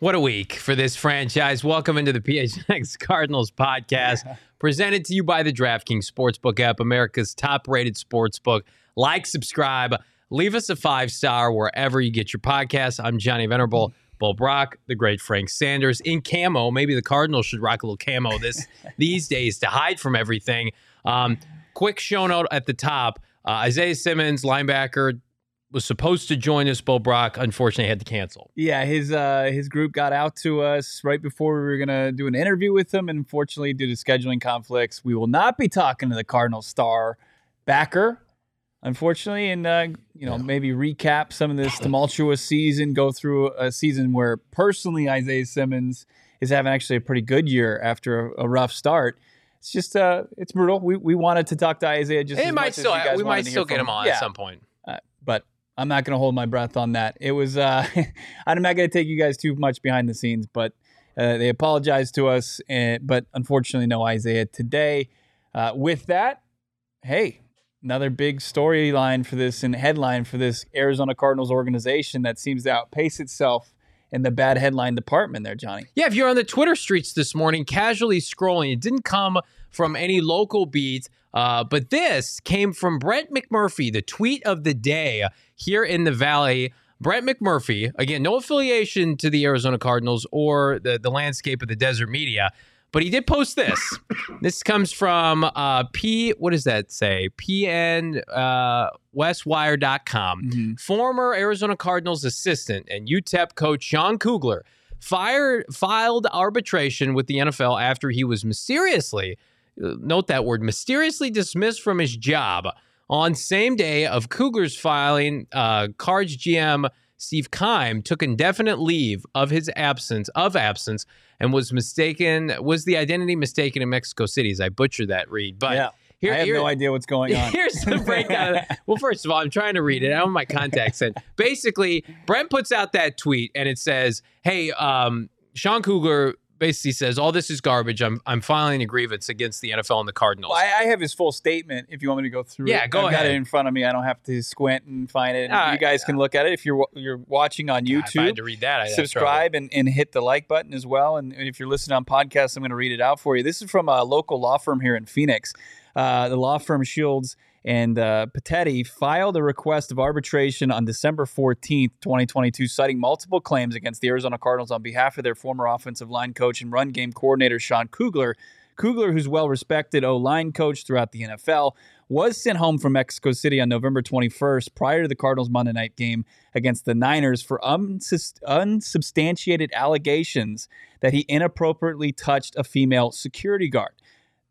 What a week for this franchise. Welcome into the PHNX Cardinals podcast, presented to you by the DraftKings Sportsbook app, America's top rated sportsbook. Like, subscribe, leave us a five star wherever you get your podcasts. I'm Johnny Venerable, Bo Brock, the great Frank Sanders in camo. Maybe the Cardinals should rock a little camo this these days to hide from everything. Um, quick show note at the top uh, Isaiah Simmons, linebacker, was supposed to join us. Bo Brock, unfortunately, had to cancel. Yeah, his uh, his group got out to us right before we were gonna do an interview with him, and unfortunately, due to scheduling conflicts, we will not be talking to the Cardinal star backer. Unfortunately, and uh, you know, maybe recap some of this tumultuous season, go through a season where personally Isaiah Simmons is having actually a pretty good year after a, a rough start. It's just uh, it's brutal. We we wanted to talk to Isaiah just It might still we might still get from him on Yeah. at some point. Uh, but I'm not going to hold my breath on that. It was, uh, I'm not going to take you guys too much behind the scenes, but uh, they apologized to us, and, but unfortunately, no Isaiah today. Uh, with that, hey, another big storyline for this and headline for this Arizona Cardinals organization that seems to outpace itself in the bad headline department there, Johnny. Yeah, if you're on the Twitter streets this morning, casually scrolling, it didn't come from any local beat, uh, but this came from Brett McMurphy, the tweet of the day here in the Valley. Brett McMurphy, again, no affiliation to the Arizona Cardinals or the, the landscape of the desert media, but he did post this. this comes from uh, P, what does that say? PN uh, Westwire.com. Former Arizona Cardinals assistant and UTEP coach Sean Kugler fired filed arbitration with the NFL after he was mysteriously uh, note that word mysteriously dismissed from his job on same day of Kugler's filing uh, Cards GM Steve Keim took indefinite leave of his absence of absence and was mistaken was the identity mistaken in Mexico City as I butchered that read but here- I have here- no idea what's going on. Here's the breakdown. Well, first of all, I'm trying to read it. I don't have my contacts in. Basically, Brent puts out that tweet and it says, "Hey, um, Sean Kugler basically says all this is garbage. I'm I'm filing a grievance against the NFL and the Cardinals." Well, I, I have his full statement. If you want me to go through Yeah, it, go I've got ahead. it in front of me. I don't have to squint and find it. Ah, you guys can look at it if you're you're watching on God, if I YouTube. had to read that. I'd subscribe and, and hit the like button as well. And if you're listening on podcast, I'm going to read it out for you. This is from a local law firm here in Phoenix. Uh, the law firm Shields and uh, Petitti filed a request of arbitration on December 14th, 2022, citing multiple claims against the Arizona Cardinals on behalf of their former offensive line coach and run game coordinator, Sean Kugler. Kugler, who's well respected O line coach throughout the NFL, was sent home from Mexico City on November 21st prior to the Cardinals Monday night game against the Niners for unsubstantiated allegations that he inappropriately touched a female security guard.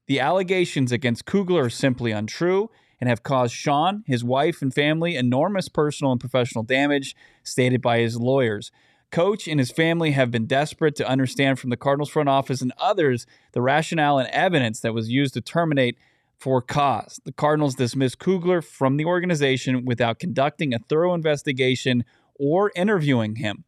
The allegations against Kugler are simply untrue and have caused Sean, his wife, and family enormous personal and professional damage, stated by his lawyers. Coach and his family have been desperate to understand from the Cardinals front office and others the rationale and evidence that was used to terminate for cause. The Cardinals dismissed Kugler from the organization without conducting a thorough investigation or interviewing him.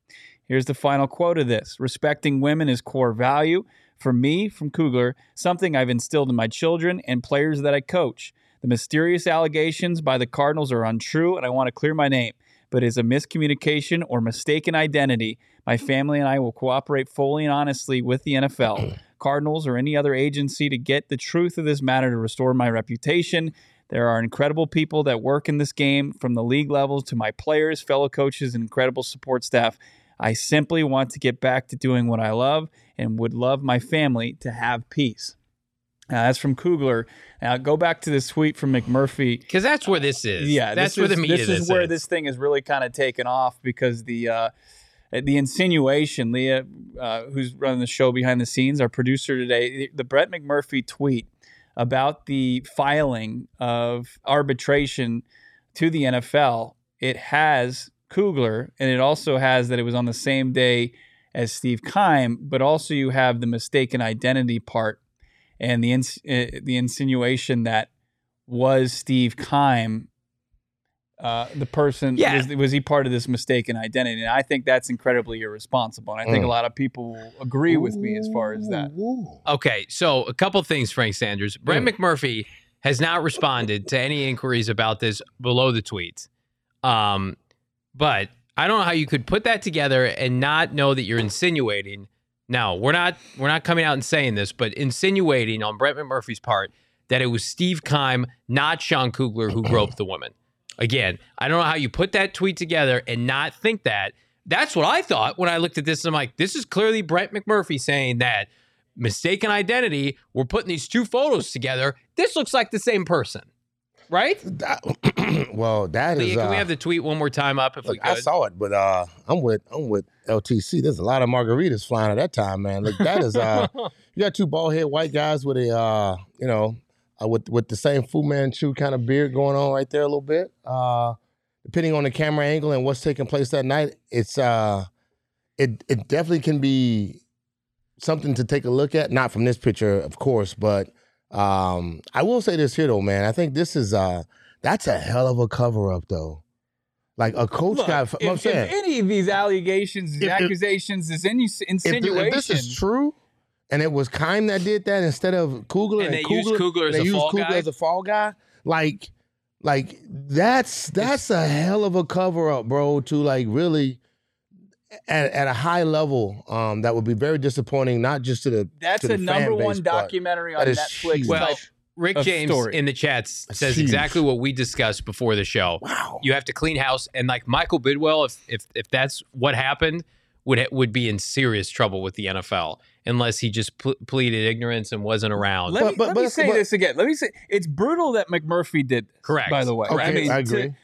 Here's the final quote of this Respecting women is core value. For me, from Kugler, something I've instilled in my children and players that I coach. The mysterious allegations by the Cardinals are untrue, and I want to clear my name, but is a miscommunication or mistaken identity. My family and I will cooperate fully and honestly with the NFL. Cardinals or any other agency to get the truth of this matter to restore my reputation. There are incredible people that work in this game from the league levels to my players, fellow coaches, and incredible support staff. I simply want to get back to doing what I love and would love my family to have peace. Now, that's from Kugler. Now, go back to this tweet from McMurphy. Because that's where this is. Yeah, that's this where is, the media This is where this thing is really kind of taken off because the uh, the insinuation, Leah, uh, who's running the show behind the scenes, our producer today, the, the Brett McMurphy tweet about the filing of arbitration to the NFL. It has Kugler, and it also has that it was on the same day as Steve Keim, but also you have the mistaken identity part and the ins- uh, the insinuation that was Steve Keim uh, the person Yeah. was, was he part of this mistaken identity and i think that's incredibly irresponsible and i think Mm. a lot of people will agree with me as far as that Okay, so a couple things, Frank Sanders. Brett McMurphy has not responded to any inquiries about this below the tweets. Um, but I don't know how you could put that together and not know that you're insinuating. Now, we're not we're not coming out and saying this, but insinuating on Brett McMurphy's part that it was Steve Keim, not Sean Kugler, who groped the woman. Again, I don't know how you put that tweet together and not think that. That's what I thought when I looked at this. I'm like, this is clearly Brett McMurphy saying that mistaken identity. We're putting these two photos together. This looks like the same person, right? That- well, that is. Can we uh, have the tweet one more time up if we Look, I saw it, but uh, I'm with I'm with LTC. There's a lot of margaritas flying at that time, man. Look, that is uh, you got two bald head white guys with a uh, you know, uh, with with the same Fu Manchu kind of beard going on right there a little bit. Uh, depending on the camera angle and what's taking place that night, it's uh, it it definitely can be something to take a look at. Not from this picture, of course, but um, I will say this here though, man. I think this is uh, that's a hell of a cover up though. Like a coach Look, got. if, I'm saying, if any of these allegations If- if- accusations is any insinuation if this is true, and it was Keim that did that instead of Kugler, And and, they used Kugler, Kugler as they a used fall Kugler guy? as a fall guy, like, like that's that's a hell of a cover up, bro. To like really. At, at a high level, um, that would be very disappointing, not just to the that's to the a fan number base, one documentary on Netflix. huge. Well, Rick of James story. in the chats That's says huge. exactly what we discussed before the show. wow. You have to clean house, and like Michael Bidwill, if if if that's what happened, would would be in serious trouble with the NFL unless he just pl- pleaded ignorance and wasn't around. let But- me, but- let me but- say but- this again. Let me say it's brutal that McMurphy did this. Correct. By the way, Okay, I mean, I agree. to-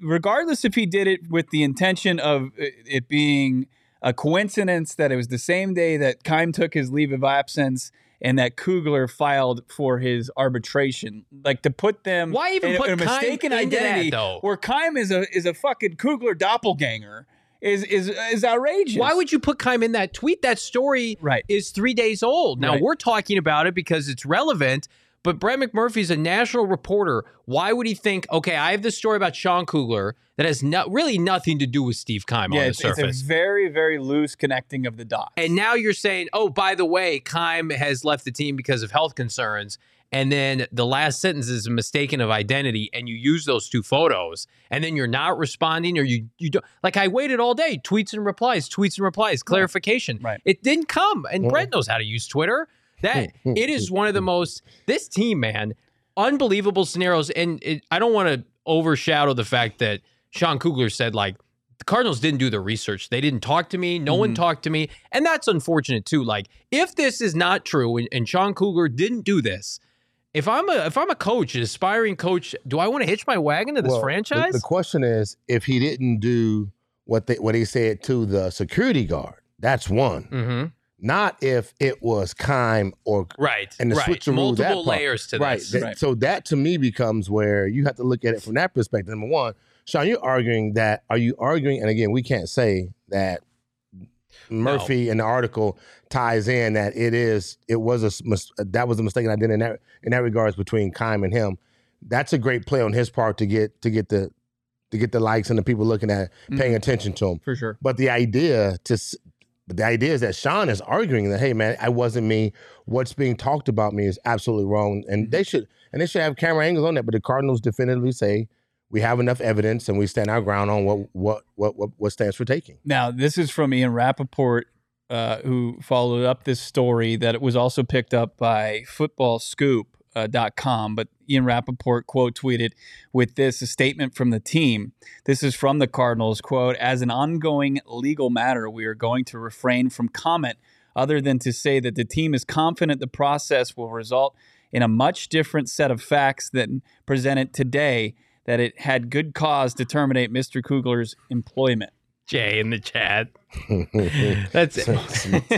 regardless if he did it with the intention of it it being a coincidence that it was the same day that Keim took his leave of absence and that Kugler filed for his arbitration, like to put them Why even in put in a Keim mistaken into that, identity though? where Keim is a is a fucking Kugler doppelganger is is is outrageous. Why would you put Keim in that tweet? That story Right. is three days old. Now Right. we're talking about it because it's relevant. But Brett McMurphy's a national reporter. Why would he think, okay, I have this story about Sean Kugler that has no, really nothing to do with Steve Keim Yeah, on the it's, it's surface? a very very loose connecting of the dots. And now you're saying, oh, by the way, Keim has left the team because of health concerns. And then the last sentence is a mistaken of identity, and you use those two photos, and then you're not responding, or you you don't like. I waited all day, tweets and replies, tweets and replies, clarification. Right. It didn't come, and Mhm. Brett knows how to use Twitter. That it is one of the most. This team, man, unbelievable scenarios, and it, I don't want to overshadow the fact that Sean Kugler said like the Cardinals didn't do the research. They didn't talk to me. No one Mhm. talked to me. And that's unfortunate too. Like if this is not true and, and Sean Kugler didn't do this, if I'm a if I'm a coach, an aspiring coach, do I want to hitch my wagon to this Well, the- franchise? The, question is, if he didn't do what they what he said to the security guard, that's one. mm-hmm. Not if it was Keim or Right. and the right. switcheroo, that Multiple layers to right. this. that- Right. So that to me becomes where you have to look at it from that perspective. Number one, Sean, you're arguing that. Are you arguing? And again, we can't say that Murphy in the article ties in that it is it was a that was a mistake, and I did in that in that regards between Keim and him. That's a great play on his part to get to get the to get the likes and the people looking at paying Mhm. attention to him. for sure. But the idea to but the idea is that Sean is arguing that hey man, I wasn't me. What's being talked about me is absolutely wrong, and they should and they should have camera angles on that. But the Cardinals definitively say we have enough evidence and we stand our ground on what what what what, what stands for taking. Now, this is from Ian Rapoport uh, who followed up this story that it was also picked up by Uh, footballscoop.com. But Ian Rapoport quote tweeted with this a statement from the team. This is from the Cardinals quote, as an ongoing legal matter, we are going to refrain from comment other than to say that the team is confident the process will result in a much different set of facts than presented today, that it had good cause to terminate Mr. Kugler's employment. Jay in the chat. That's it.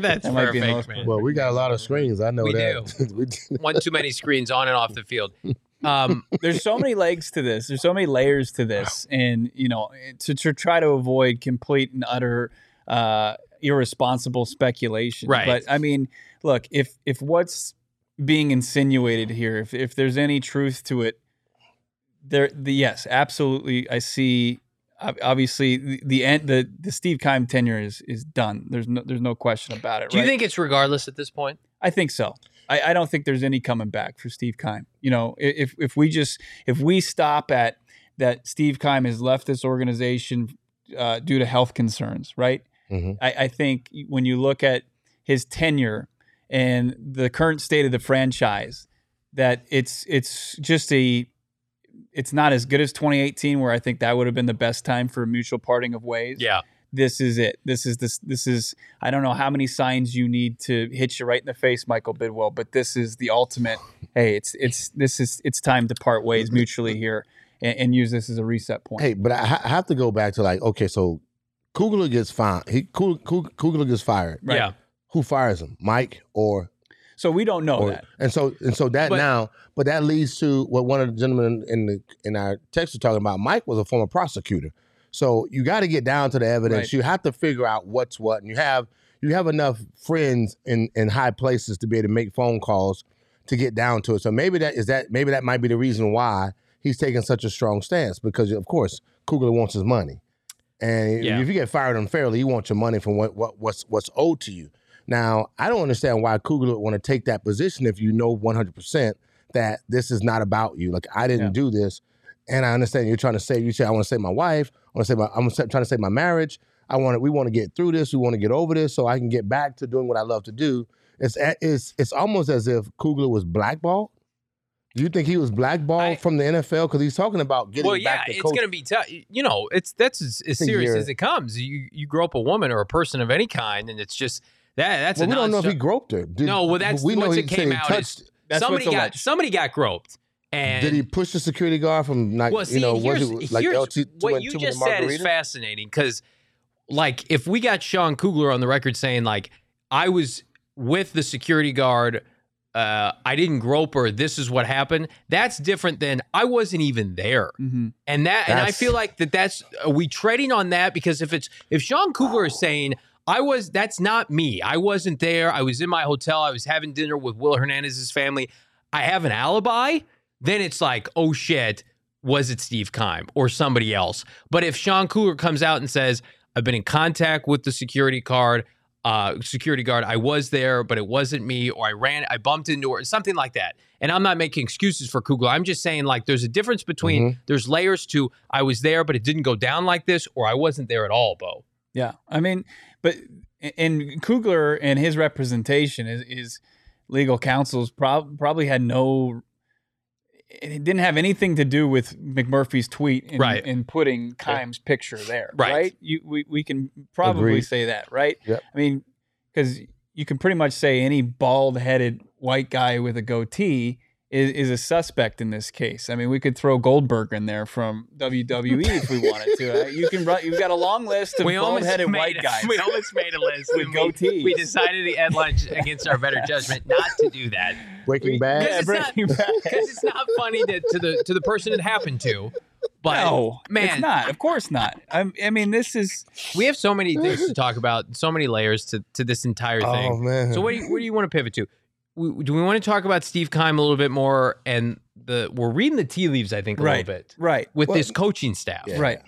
That's That might be the perfect, most- man. well, we got a lot of screens. I know We that. We do. One too many screens on and off the field. Um, There's so many legs to this. There's so many layers to this, and you know, to, to try to avoid complete and utter uh, irresponsible speculation. Right. But I mean, look, if if what's being insinuated here, if if there's any truth to it, there, the yes, absolutely, I see. Ob- Obviously, the the end, the the Steve Keim tenure is is done. There's no there's no question about it. do you right? think it's regardless at this point? I think so. I, I don't think there's any coming back for Steve Keim. You know, if if we just if we stop at that Steve Keim has left this organization uh, due to health concerns, right? Mhm. I, I think when you look at his tenure and the current state of the franchise, that it's it's just a it's not as good as 2018, where I think that would have been the best time for a mutual parting of ways Yeah. this is it. This is this this is I don't know how many signs you need to hit you right in the face, Michael Bidwill, but this is the ultimate. Hey, it's it's this is it's time to part ways mutually here and, and use this as a reset point. Hey, but I, ha- I have to go back to like, okay, so Kugler gets fined. He Kugler, Kugler, Kugler gets fired. Right. Yeah. Who fires him? Mike or So we don't know or that. and so and so that But- now, but that leads to what one of the gentlemen in the in our text was talking about. Mike was a former prosecutor, so you got to get down to the evidence. Right. You have to figure out what's what, and you have you have enough friends in in high places to be able to make phone calls to get down to it. So maybe that is that maybe that might be the reason why he's taking such a strong stance because of course Kugler wants his money, and Yeah. if you get fired unfairly, you want your money from what, what what's what's owed to you. Now, I don't understand why Kugler would want to take that position if you know 100% that this is not about you. Like, I didn't Yeah. do this. And I understand you're trying to save, you say, I want to save my wife. I want to save my, I'm trying to save my marriage. I want to, we want to get through this. We want to get over this so I can get back to doing what I love to do. It's, it's, it's almost as if Kugler was blackballed. Do you think he was blackballed I- from the NFL? Because he's talking about getting well, yeah, back to it's coach. to be tough. You know, it's that's as, as serious as it comes. You you grow up a woman or a person of any kind, and it's just that that's well, a we don't know if he groped her. Did- No, well, that's we know once he it came out. touched- it's- somebody got alleged. somebody got groped, and Did he push the security guard from like well, see, you know and was here's, it like here's LT what you just said is fascinating because, like, if we got Sean Kugler on the record saying like I was with the security guard, uh, I didn't grope her. This is what happened. That's different than I wasn't even there. hmm And that, and I feel like that. That's are we treading on that because if it's if Sean Kugler is saying I was, that's not me. I wasn't there. I was in my hotel. I was having dinner with Will Hernandez's family. I have an alibi. Then it's like, oh shit, was it Steve Keim or somebody else? But if Sean Kugler comes out and says I've been in contact with the security guard, uh, security guard, I was there, but it wasn't me, or I ran, I bumped into her, something like that. And I'm not making excuses for Kugler. I'm just saying like there's a difference between there's layers to I was there, but it didn't go down like this, or I wasn't there at all, Bo. Yeah, I mean, but and Kugler and his representation is, is legal counsel's prob- probably had no. It didn't have anything to do with McMurphy's tweet in, Right. in putting Keim's picture there, Right. right? You we, we can probably Agreed. say that, right? Yep. I mean, because you can pretty much say any bald-headed white guy with a goatee is, is a suspect in this case. I mean, we could throw Goldberg in there from WWE if we wanted to. Uh, You can run. You've got a long list of bald-headed white guys. We almost made a list With goatees. We, we decided at lunch against our better judgment not to do that Breaking Bad. because it's, not, Breaking Bad. 'cause it's not funny to, to the to the person it happened to. But no, man, it's not. Of course not. I'm, I mean, this is we have so many things to talk about, so many layers to, to this entire thing. Oh man. So what do you, where do you want to pivot to? We, do we want to talk about Steve Keim a little bit more? And the we're reading the tea leaves, I think, a right, little bit right, with Well, this coaching staff. Yeah. right.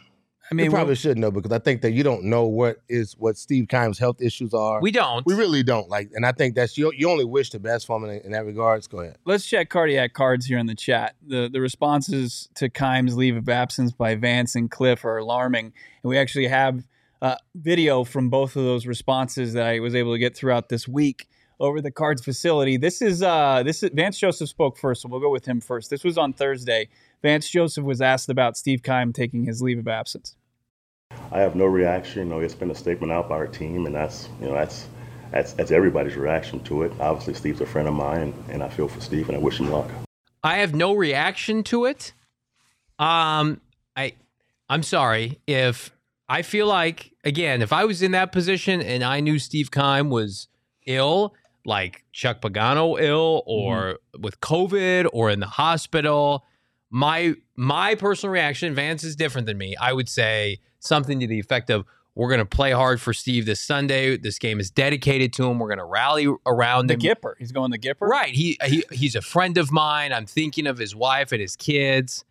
I we mean, probably we- should know because I think that you don't know what is what Steve Keim's health issues are. We don't. We really don't like, and I think that's you. You only wish the best for him in, in that regards. Go ahead. let's check cardiac cards here in the chat. The the responses to Keim's leave of absence by Vance and Cliff are alarming, and we actually have uh, video from both of those responses that I was able to get throughout this week over the Cards facility. This is uh, this is Vance Joseph spoke first, so we'll go with him first. This was on Thursday. Vance Joseph was asked about Steve Keim taking his leave of absence. I have no reaction. You know, it's been a statement out by our team, and that's you know that's that's that's everybody's reaction to it. Obviously, Steve's a friend of mine, and I feel for Steve, and I wish him luck. I have no reaction to it. Um, I, I'm sorry if I feel like again, if I was in that position and I knew Steve Keim was ill, like Chuck Pagano ill, or mm-hmm. with COVID, or in the hospital, my my personal reaction, Vance is different than me. I would say something to the effect of, we're going to play hard for Steve this Sunday. This game is dedicated to him. We're going to rally around the him. Gipper. He's going the Gipper. Right. He, he he's a friend of mine. I'm thinking of his wife and his kids.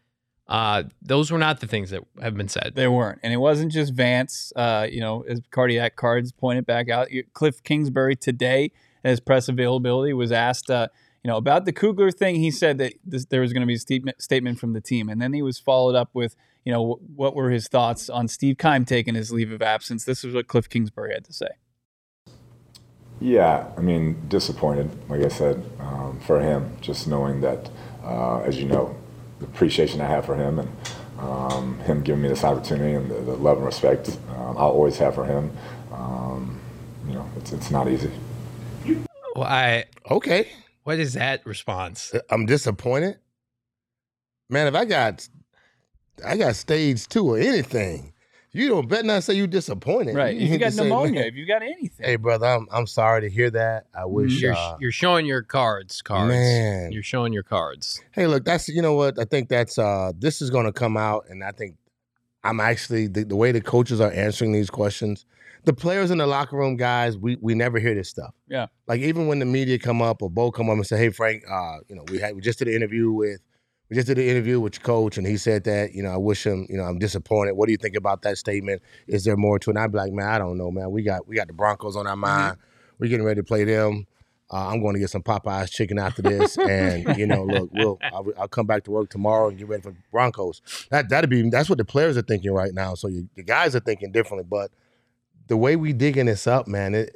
Uh, those were not the things that have been said. They weren't, and it wasn't just Vance. Uh, you know, as cardiac cards pointed back out, Cliff Kingsbury today, as press availability was asked. Uh, you know about the Kugler thing. He said that this, there was going to be a statement, statement from the team, and then he was followed up with you know, what were his thoughts on Steve Keim taking his leave of absence? This is what Cliff Kingsbury had to say. Yeah, I mean, disappointed, like I said, um, for him, just knowing that, uh, as you know, the appreciation I have for him and um, him giving me this opportunity and the, the love and respect um, I'll always have for him. Um, you know, it's, it's not easy. Well, I okay. What is that response? I'm disappointed. Man, if I got I got stage two or anything. You don't bet not say you disappointed. Right. You if you got pneumonia, say, if you got anything. Hey, brother, I'm I'm sorry to hear that. I mm-hmm. wish you're, uh, you're showing your cards, cards. Man. You're showing your cards. Hey, look, that's you know what? I think that's uh this is gonna come out, and I think I'm actually the, the way the coaches are answering these questions. The players in the locker room, guys, we we never hear this stuff. Yeah. Like even when the media come up or Bo come up and say, "Hey, Frank, uh, you know, we had we just did an interview with we just did an interview with your coach, and he said that, you know, I wish him, you know, I'm disappointed. What do you think about that statement? Is there more to it? And I'd be like, man, I don't know, man. We got we got the Broncos on our mm-hmm. mind. Mm-hmm. We're getting ready to play them. Uh, I'm going to get some Popeyes chicken after this, and you know, look, we'll I'll, I'll, come back to work tomorrow and get ready for Broncos. That that'd be that's what the players are thinking right now. So you, the guys are thinking differently, but the way we digging this up, man, it.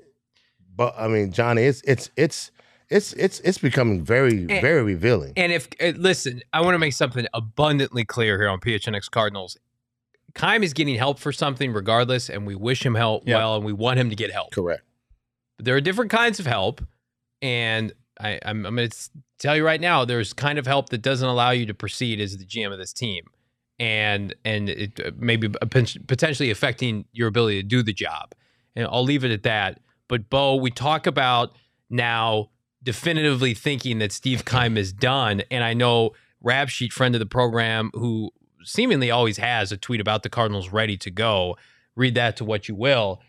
But I mean, Johnny, it's it's it's it's it's it's becoming very and, very revealing. And if uh, listen, I want to make something abundantly clear here on PHNX Cardinals. Keim is getting help for something regardless, and we wish him help yep. well, and we want him to get help. Correct. But there are different kinds of help, and I, I'm, I'm going to tell you right now, there's kind of help that doesn't allow you to proceed as the GM of this team, and and it uh, maybe potentially affecting your ability to do the job. And I'll leave it at that. But Bo, we talk about now definitively thinking that Steve Keim is done. And I know Rap Sheet, friend of the program, who seemingly always has a tweet about the Cardinals ready to go. Read that to what you will.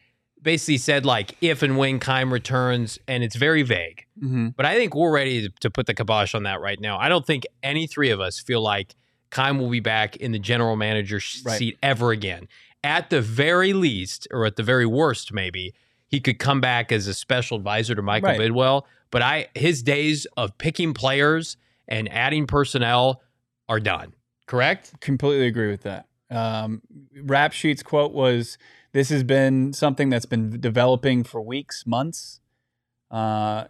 Basically said like if and when Keim returns, and it's very vague. Mm-hmm. But I think we're ready to, to, put the kibosh on that right now. I don't think any three of us feel like Keim will be back in the general manager right. seat ever again. At the very least, or at the very worst, maybe he could come back as a special advisor to Michael right. Bidwill. But I his days of picking players and adding personnel are done. Correct? Completely agree with that. Um, Rap Sheet's quote was, "This has been something that's been developing for weeks, months." Uh,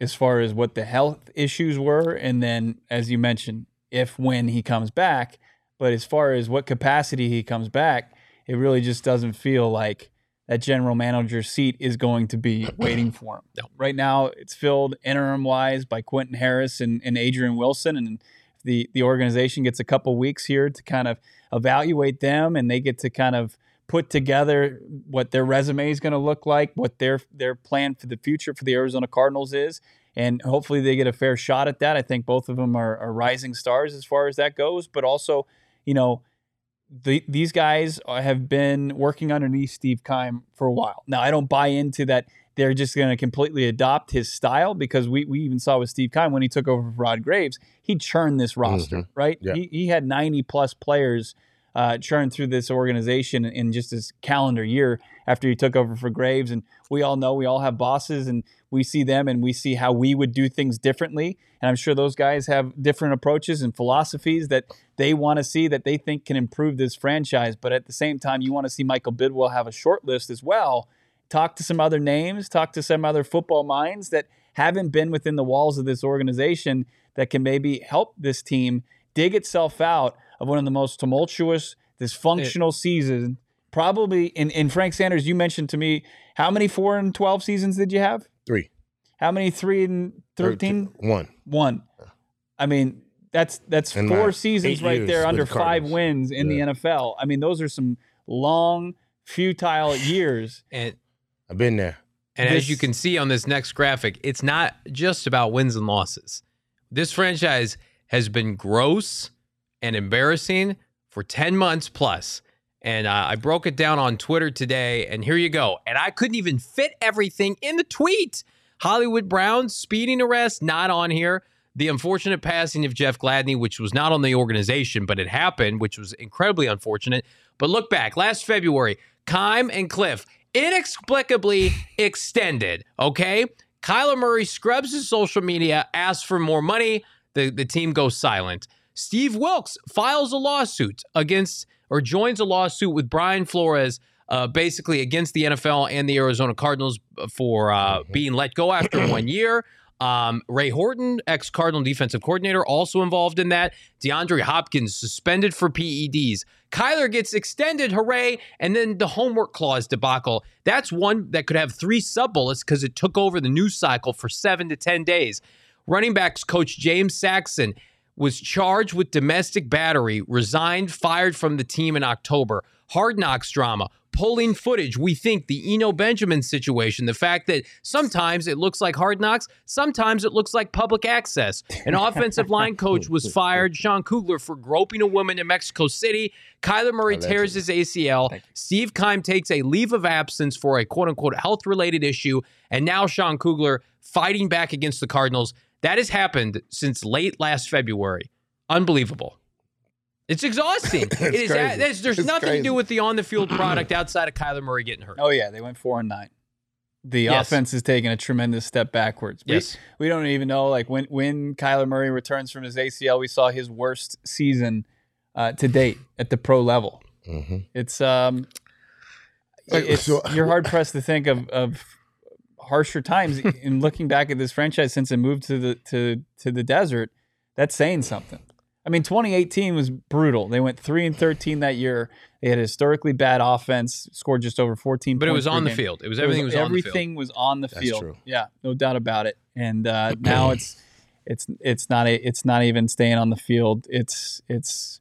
as far as what the health issues were, and then as you mentioned, if when he comes back. But as far as what capacity he comes back, it really just doesn't feel like that general manager seat is going to be waiting for him. No. Right now, it's filled interim wise by Quentin Harris and, and Adrian Wilson, and the the organization gets a couple weeks here to kind of evaluate them, and they get to kind of put together what their resume is going to look like, what their their plan for the future for the Arizona Cardinals is, and hopefully they get a fair shot at that. I think both of them are, are rising stars as far as that goes, but also, you know the, these guys have been working underneath Steve Keim for a while. Now, I don't buy into that they're just going to completely adopt his style because we, we even saw with Steve Keim when he took over for Rod Graves, he churned this roster, mm-hmm. right? Yeah. He, he had 90 plus players uh, churn through this organization in just this calendar year after he took over for Graves. And we all know we all have bosses and we see them and we see how we would do things differently. And I'm sure those guys have different approaches and philosophies that they want to see that they think can improve this franchise. But at the same time, you want to see Michael Bidwill have a short list as well. Talk to some other names, talk to some other football minds that haven't been within the walls of this organization that can maybe help this team dig itself out of one of the most tumultuous, dysfunctional it, seasons. Probably in, in Frank Sanders, you mentioned to me how many four and twelve seasons did you have? Three. How many three and thirteen? One. One. I mean, that's that's and four seasons right there under the five wins in yeah. the NFL. I mean, those are some long, futile years. And I've been there. And this, as you can see on this next graphic, it's not just about wins and losses. This franchise has been gross and embarrassing for 10 months plus. And uh, I broke it down on Twitter today, and here you go. And I couldn't even fit everything in the tweet. Hollywood Brown speeding arrest, not on here. The unfortunate passing of Jeff Gladney, which was not on the organization, but it happened, which was incredibly unfortunate. But look back, last February, Keim and Cliff inexplicably extended. Okay. Kyler Murray scrubs his social media, asks for more money. The, the team goes silent. Steve Wilks files a lawsuit against or joins a lawsuit with Brian Flores, uh, basically against the NFL and the Arizona Cardinals for uh, mm-hmm. being let go after one year. Um, Ray Horton, ex Cardinal defensive coordinator, also involved in that. DeAndre Hopkins suspended for PEDs. Kyler gets extended, hooray. And then the homework clause debacle. That's one that could have three sub bullets because it took over the news cycle for seven to 10 days. Running backs coach James Saxon was charged with domestic battery, resigned, fired from the team in October. Hard knocks drama pulling footage. We think the Eno Benjamin situation, the fact that sometimes it looks like hard knocks, sometimes it looks like public access. An offensive line coach was fired, Sean Kugler, for groping a woman in Mexico City. Kyler Murray tears his ACL. Steve Keim takes a leave of absence for a quote unquote health related issue. And now Sean Kugler fighting back against the Cardinals. That has happened since late last February. Unbelievable. It's exhausting. it's it is. There's, there's nothing crazy. to do with the on the field product outside of Kyler Murray getting hurt. Oh yeah, they went four and nine. The yes. offense is taking a tremendous step backwards. We, yes. we don't even know like when when Kyler Murray returns from his ACL, we saw his worst season uh, to date at the pro level. Mm-hmm. It's um, it's, so, you're hard pressed to think of of harsher times in looking back at this franchise since it moved to the to to the desert. That's saying something. I mean, 2018 was brutal. They went three and 13 that year. They had a historically bad offense, scored just over 14. But it was on the field. It was everything was, was everything was on the field. True. Yeah, no doubt about it. And uh, now it's it's it's not a, it's not even staying on the field. It's it's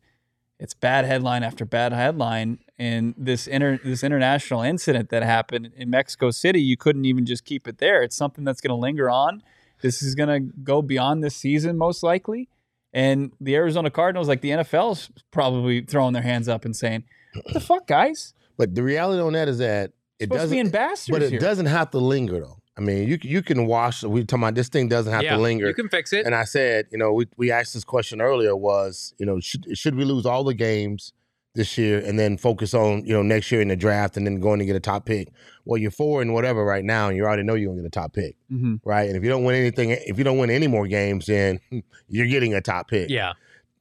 it's bad headline after bad headline. And this inter this international incident that happened in Mexico City, you couldn't even just keep it there. It's something that's going to linger on. This is going to go beyond this season, most likely. And the Arizona Cardinals, like the NFL's probably throwing their hands up and saying, "What the fuck, guys?" But the reality on that is that it doesn't. be but it here. doesn't have to linger though. I mean, you you can wash. We talking about this thing doesn't have yeah, to linger. You can fix it. And I said, you know, we we asked this question earlier was, you know, should should we lose all the games this year and then focus on you know next year in the draft and then going to get a top pick. Well, you're four and whatever right now, and you already know you're gonna get a top pick, mm-hmm. right? And if you don't win anything, if you don't win any more games, then you're getting a top pick. Yeah,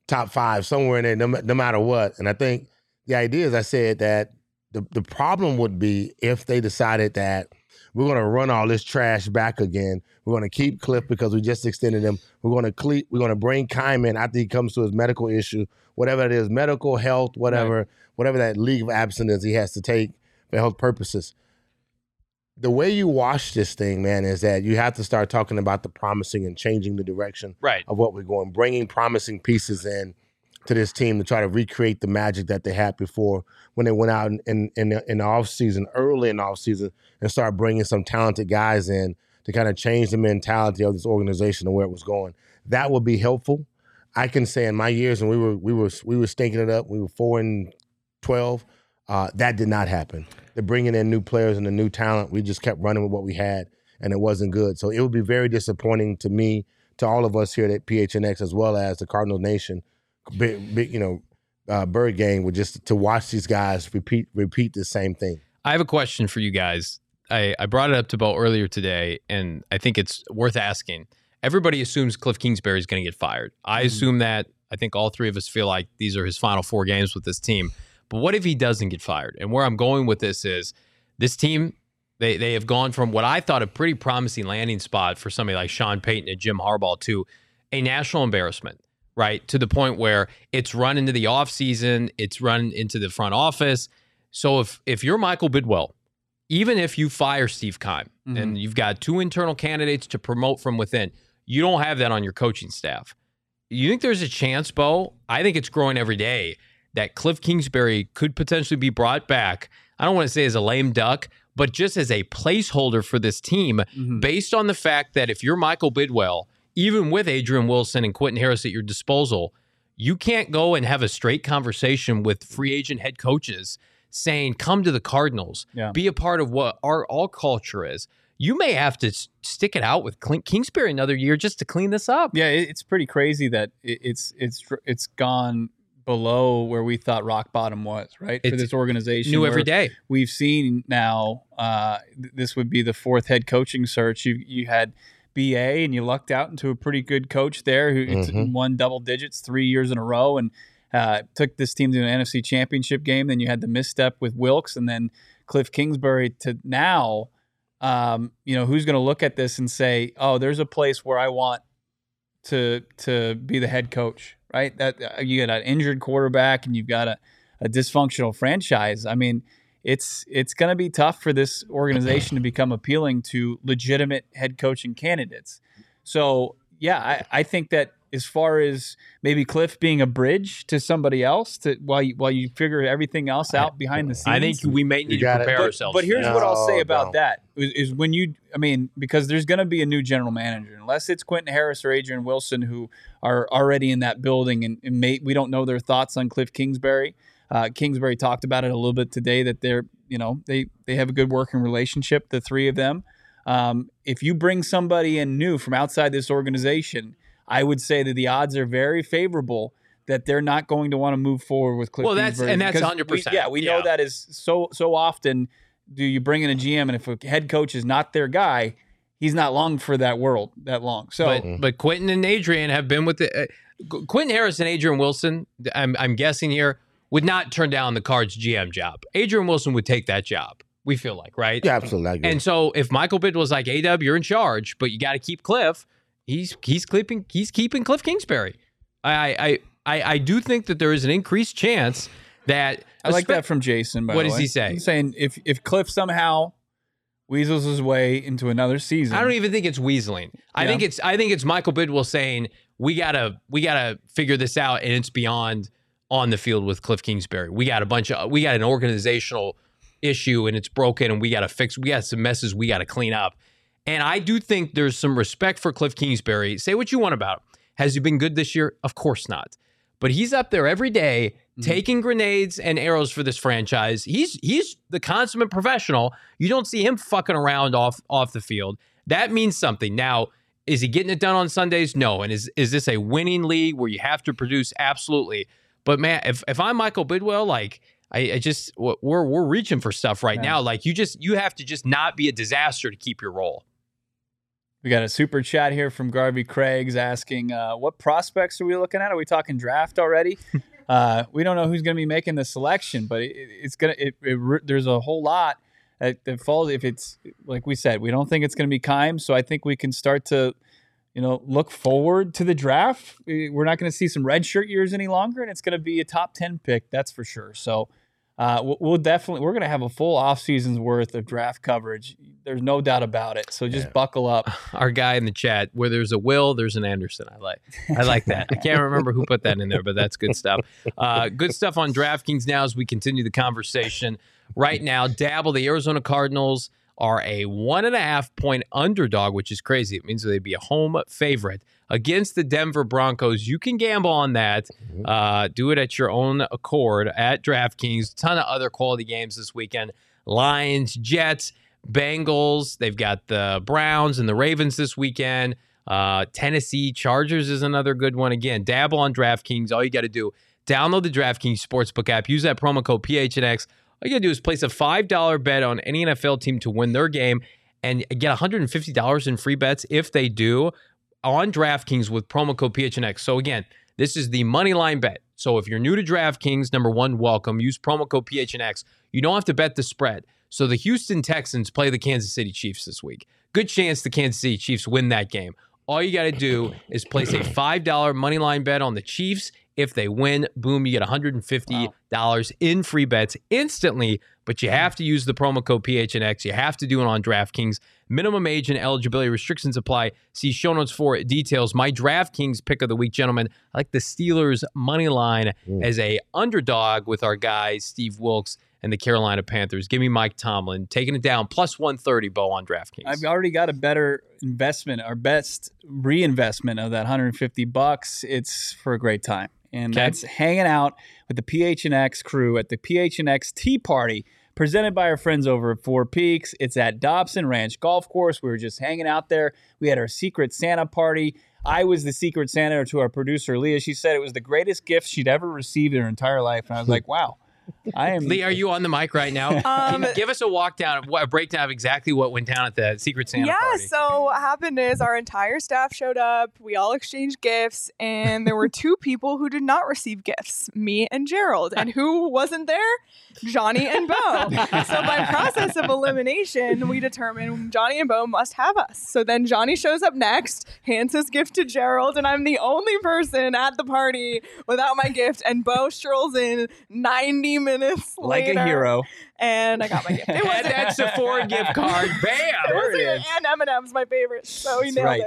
top five somewhere in there, no, no matter what. And I think the idea is, I said that the the problem would be if they decided that we're going to run all this trash back again. We're going to keep Cliff because we just extended him. We're going to cle- we're going to bring Keim in after he comes to his medical issue, whatever it is, medical, health, whatever, right. whatever that leave of absence he has to take for health purposes. The way you wash this thing, man, is that you have to start talking about the promising and changing the direction right. of what we're going, bringing promising pieces in to this team to try to recreate the magic that they had before when they went out in in, in, the, off season, early in the off season, and start bringing some talented guys in to kind of change the mentality of this organization and where it was going. That would be helpful. I can say in my years, and we were we were we were stinking it up. We were four and twelve. Uh, that did not happen. They're bringing in new players and the new talent. We just kept running with what we had, and it wasn't good. So it would be very disappointing to me, to all of us here at PHNX, as well as the Cardinal Nation, big, big, you know, uh, Bird game was just to watch these guys repeat repeat the same thing. I have a question for you guys. I, I brought it up to Bo earlier today, and I think it's worth asking. Everybody assumes Cliff Kingsbury is going to get fired. I assume that. I think all three of us feel like these are his final four games with this team. But what if he doesn't get fired? And where I'm going with this is this team, they they have gone from what I thought a pretty promising landing spot for somebody like Sean Payton and Jim Harbaugh to a national embarrassment, right? To the point where it's run into the offseason, it's run into the front office. So if if you're Michael Bidwill, even if you fire Steve Keim mm-hmm. and you've got two internal candidates to promote from within, you don't have that on your coaching staff. You think there's a chance, Bo? I think it's growing every day that Cliff Kingsbury could potentially be brought back. I don't want to say as a lame duck, but just as a placeholder for this team, mm-hmm. based on the fact that if you're Michael Bidwill, even with Adrian Wilson and Quentin Harris at your disposal, you can't go and have a straight conversation with free agent head coaches saying, come to the Cardinals, Yeah. be a part of what our all culture is. You may have to stick it out with Clint Kingsbury another year just to clean this up. Yeah, it's pretty crazy that it, it's it's it's gone below where we thought rock bottom was, right? For this organization, New every day. We've seen now. Uh, this would be the fourth head coaching search. You you had BA and you lucked out into a pretty good coach there who Mhm. won double digits three years in a row and uh, took this team to an NFC Championship game. Then you had the misstep with Wilks and then Cliff Kingsbury to now. Um, you know who's going to look at this and say, "Oh, there's a place where I want to to be the head coach." Right? That uh, you got an injured quarterback and you've got a, a dysfunctional franchise. I mean, it's it's going to be tough for this organization to become appealing to legitimate head coaching candidates. So yeah, I, I think that as far as maybe Cliff being a bridge to somebody else to while you, while you figure everything else out behind the scenes. I think we may need to got it. prepare But, ourselves. but here's that. what I'll say about no. that is, is when you, I mean, because there's going to be a new general manager, unless it's Quentin Harris or Adrian Wilson who are already in that building, and, and may, we don't know their thoughts on Cliff Kingsbury. Uh, Kingsbury talked about it a little bit today that they're, you know, they they have a good working relationship, the three of them. Um, if you bring somebody in new from outside this organization, I would say that the odds are very favorable that they're not going to want to move forward with Cliff Well, that's- Kingsbury and that's 100%. we- yeah, we know that is so so often. Do you bring in a GM and if a head coach is not their guy, he's not long for that world that long. So but but Quentin and Adrian have been with the uh, Quentin Harris and Adrian Wilson. I'm I'm guessing here would not turn down the Cards GM job. Adrian Wilson would take that job. We feel like right. Yeah, absolutely. And so if Michael Bid was like, "A Dub, you're in charge, but you got to keep Cliff," he's he's keeping he's keeping Cliff Kingsbury. I I I I do think that there is an increased chance that I like that from Jason. By What does he say? He's saying if if Cliff somehow weasels his way into another season, I don't even think it's weaseling. I think it's I think it's Michael Bidwill saying we gotta we gotta figure this out, and it's beyond on the field with Cliff Kingsbury. We got a bunch of we got an organizational issue, and it's broken, and we gotta fix. We got some messes we gotta clean up. And I do think there's some respect for Cliff Kingsbury. Say what you want about him. Has he been good this year? Of course not. But he's up there every day mm-hmm. taking grenades and arrows for this franchise. He's he's the consummate professional. You don't see him fucking around off off the field. That means something. Now, is he getting it done on Sundays? No. And is is this a winning league where you have to produce? Absolutely. But man, if if I'm Michael Bidwill, like I, I just we're we're reaching for stuff right Yeah. now. Like you just you have to just not be a disaster to keep your role. We got a super chat here from Garvey Craig's asking, uh, "What prospects are we looking at? Are we talking draft already?" uh, we don't know who's going to be making the selection, but it, it's gonna. It, it, re- there's a whole lot that, that falls. If it's like we said, we don't think it's going to be Keim, so I think we can start to, you know, look forward to the draft. We- We're not going to see some red shirt years any longer, and it's going to be a top ten pick, that's for sure. So. Uh, we'll- we'll definitely we're going to have a full off season's worth of draft coverage. There's no doubt about it. So just buckle up. Our guy in the chat, where there's a Will, there's an Anderson. I like, I like that. I can't remember who put that in there, but that's good stuff. Uh, good stuff on DraftKings now as we continue the conversation. Right now, Dabble, the Arizona Cardinals are a one and a half point underdog, which is crazy. It means they'd be a home favorite against the Denver Broncos. You can gamble on that. Uh, do it at your own accord at DraftKings. Ton of other quality games this weekend. Lions, Jets, Bengals. They've got the Browns and the Ravens this weekend. Uh, Tennessee Chargers is another good one. Again, dabble on DraftKings. All you got to do, Download the DraftKings Sportsbook app. Use that promo code PHNX. All you got to do is place a $5 bet on any NFL team to win their game and get $150 in free bets if they do on DraftKings with promo code PHNX. So again, this is the money line bet. So if you're new to DraftKings, number one, welcome. Use promo code PHNX. You don't have to bet the spread. So the Houston Texans play the Kansas City Chiefs this week. Good chance the Kansas City Chiefs win that game. All you got to do is place a $5 money line bet on the Chiefs. If they win, boom, you get $150 in free bets instantly. But you have to use the promo code PHNX. You have to do it on DraftKings. Minimum age and eligibility restrictions apply. See show notes for details. My DraftKings pick of the week, gentlemen. I like the Steelers money line mm. as a underdog with our guy Steve Wilks and the Carolina Panthers. Give me Mike Tomlin taking it down plus 130 bow on DraftKings. I've already got a better investment, our best reinvestment of that 150 bucks. It's for a great time. And Okay. that's hanging out with the PHNX crew at the PHNX Tea Party presented by our friends over at Four Peaks. It's at Dobson Ranch Golf Course. We were just hanging out there. We had our secret Santa party. I was the secret Santa to our producer Leah. She said it was the greatest gift she'd ever received in her entire life. And I was like, wow. I am Lee, are you on the mic right now? Um, Can you give us a walk down, a breakdown of exactly what went down at the Secret Santa yeah, party? so what happened is our entire staff showed up. We all exchanged gifts, and there were two people who did not receive gifts me and Gerald. And who wasn't there? Johnny and Bo. so, by process of elimination, we determined Johnny and Bo must have us. So then Johnny shows up next, hands his gift to Gerald, and I'm the only person at the party without my gift. And Bo strolls in 90 minutes like later, a hero. And I got my gift. It and wasn't that Sephora gift card. it Bam! wasn't it is. and M&M's my favorite, so he That's nailed right.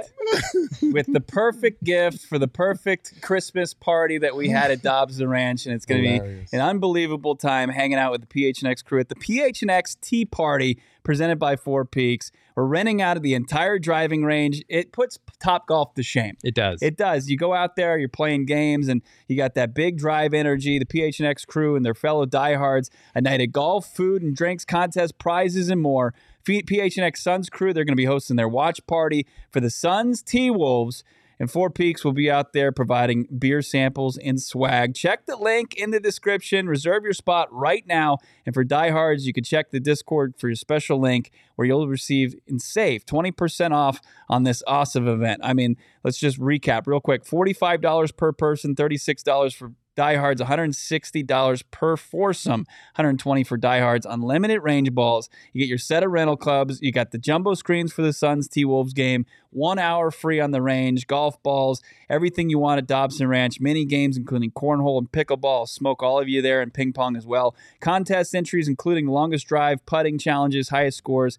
it. with the perfect gift for the perfect Christmas party that we had at Dobson Ranch, and it's going to be an unbelievable time hanging out with the PHNX crew at the PHNX Tea Party presented by Four Peaks. We're renting out of the entire driving range. It puts Top Golf to shame. It does. It does. You go out there, you're playing games, and you got that big drive energy. The PHNX crew and their fellow diehards, a night of golf, food and drinks, contests, prizes, and more. PHNX Suns crew, they're going to be hosting their watch party for the Suns T Wolves. And Four Peaks will be out there providing beer samples and swag. Check the link in the description. Reserve your spot right now. And for diehards, you can check the Discord for your special link where you'll receive and save 20% off on this awesome event. I mean, let's just recap real quick $45 per person, $36 for diehards, $160 per foursome, 120 for diehards, unlimited range balls. You get your set of rental clubs. You got the jumbo screens for the Suns T Wolves game, one hour free on the range, golf balls, everything you want at Dobson Ranch, mini games, including cornhole and pickleball. Smoke all of you there and ping pong as well. Contest entries, including longest drive, putting challenges, highest scores.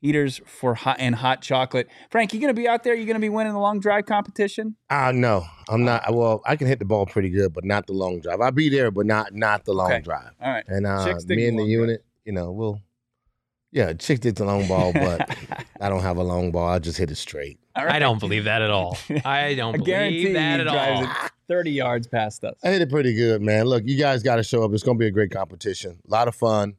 Eaters for hot and hot chocolate. Frank, you gonna be out there? You gonna be winning the long drive competition? Uh no, I'm not. Well, I can hit the ball pretty good, but not the long drive. I'll be there, but not not the long Okay. drive. All right. And uh, me and the long drive. unit, you know, we'll yeah, chick did the long ball, but I don't have a long ball. I just hit it straight. All I don't believe that at all. I don't I guarantee believe that he at drives all. it 30 yards past us. I hit it pretty good, man. Look, you guys got to show up. It's going to be a great competition. A lot of fun.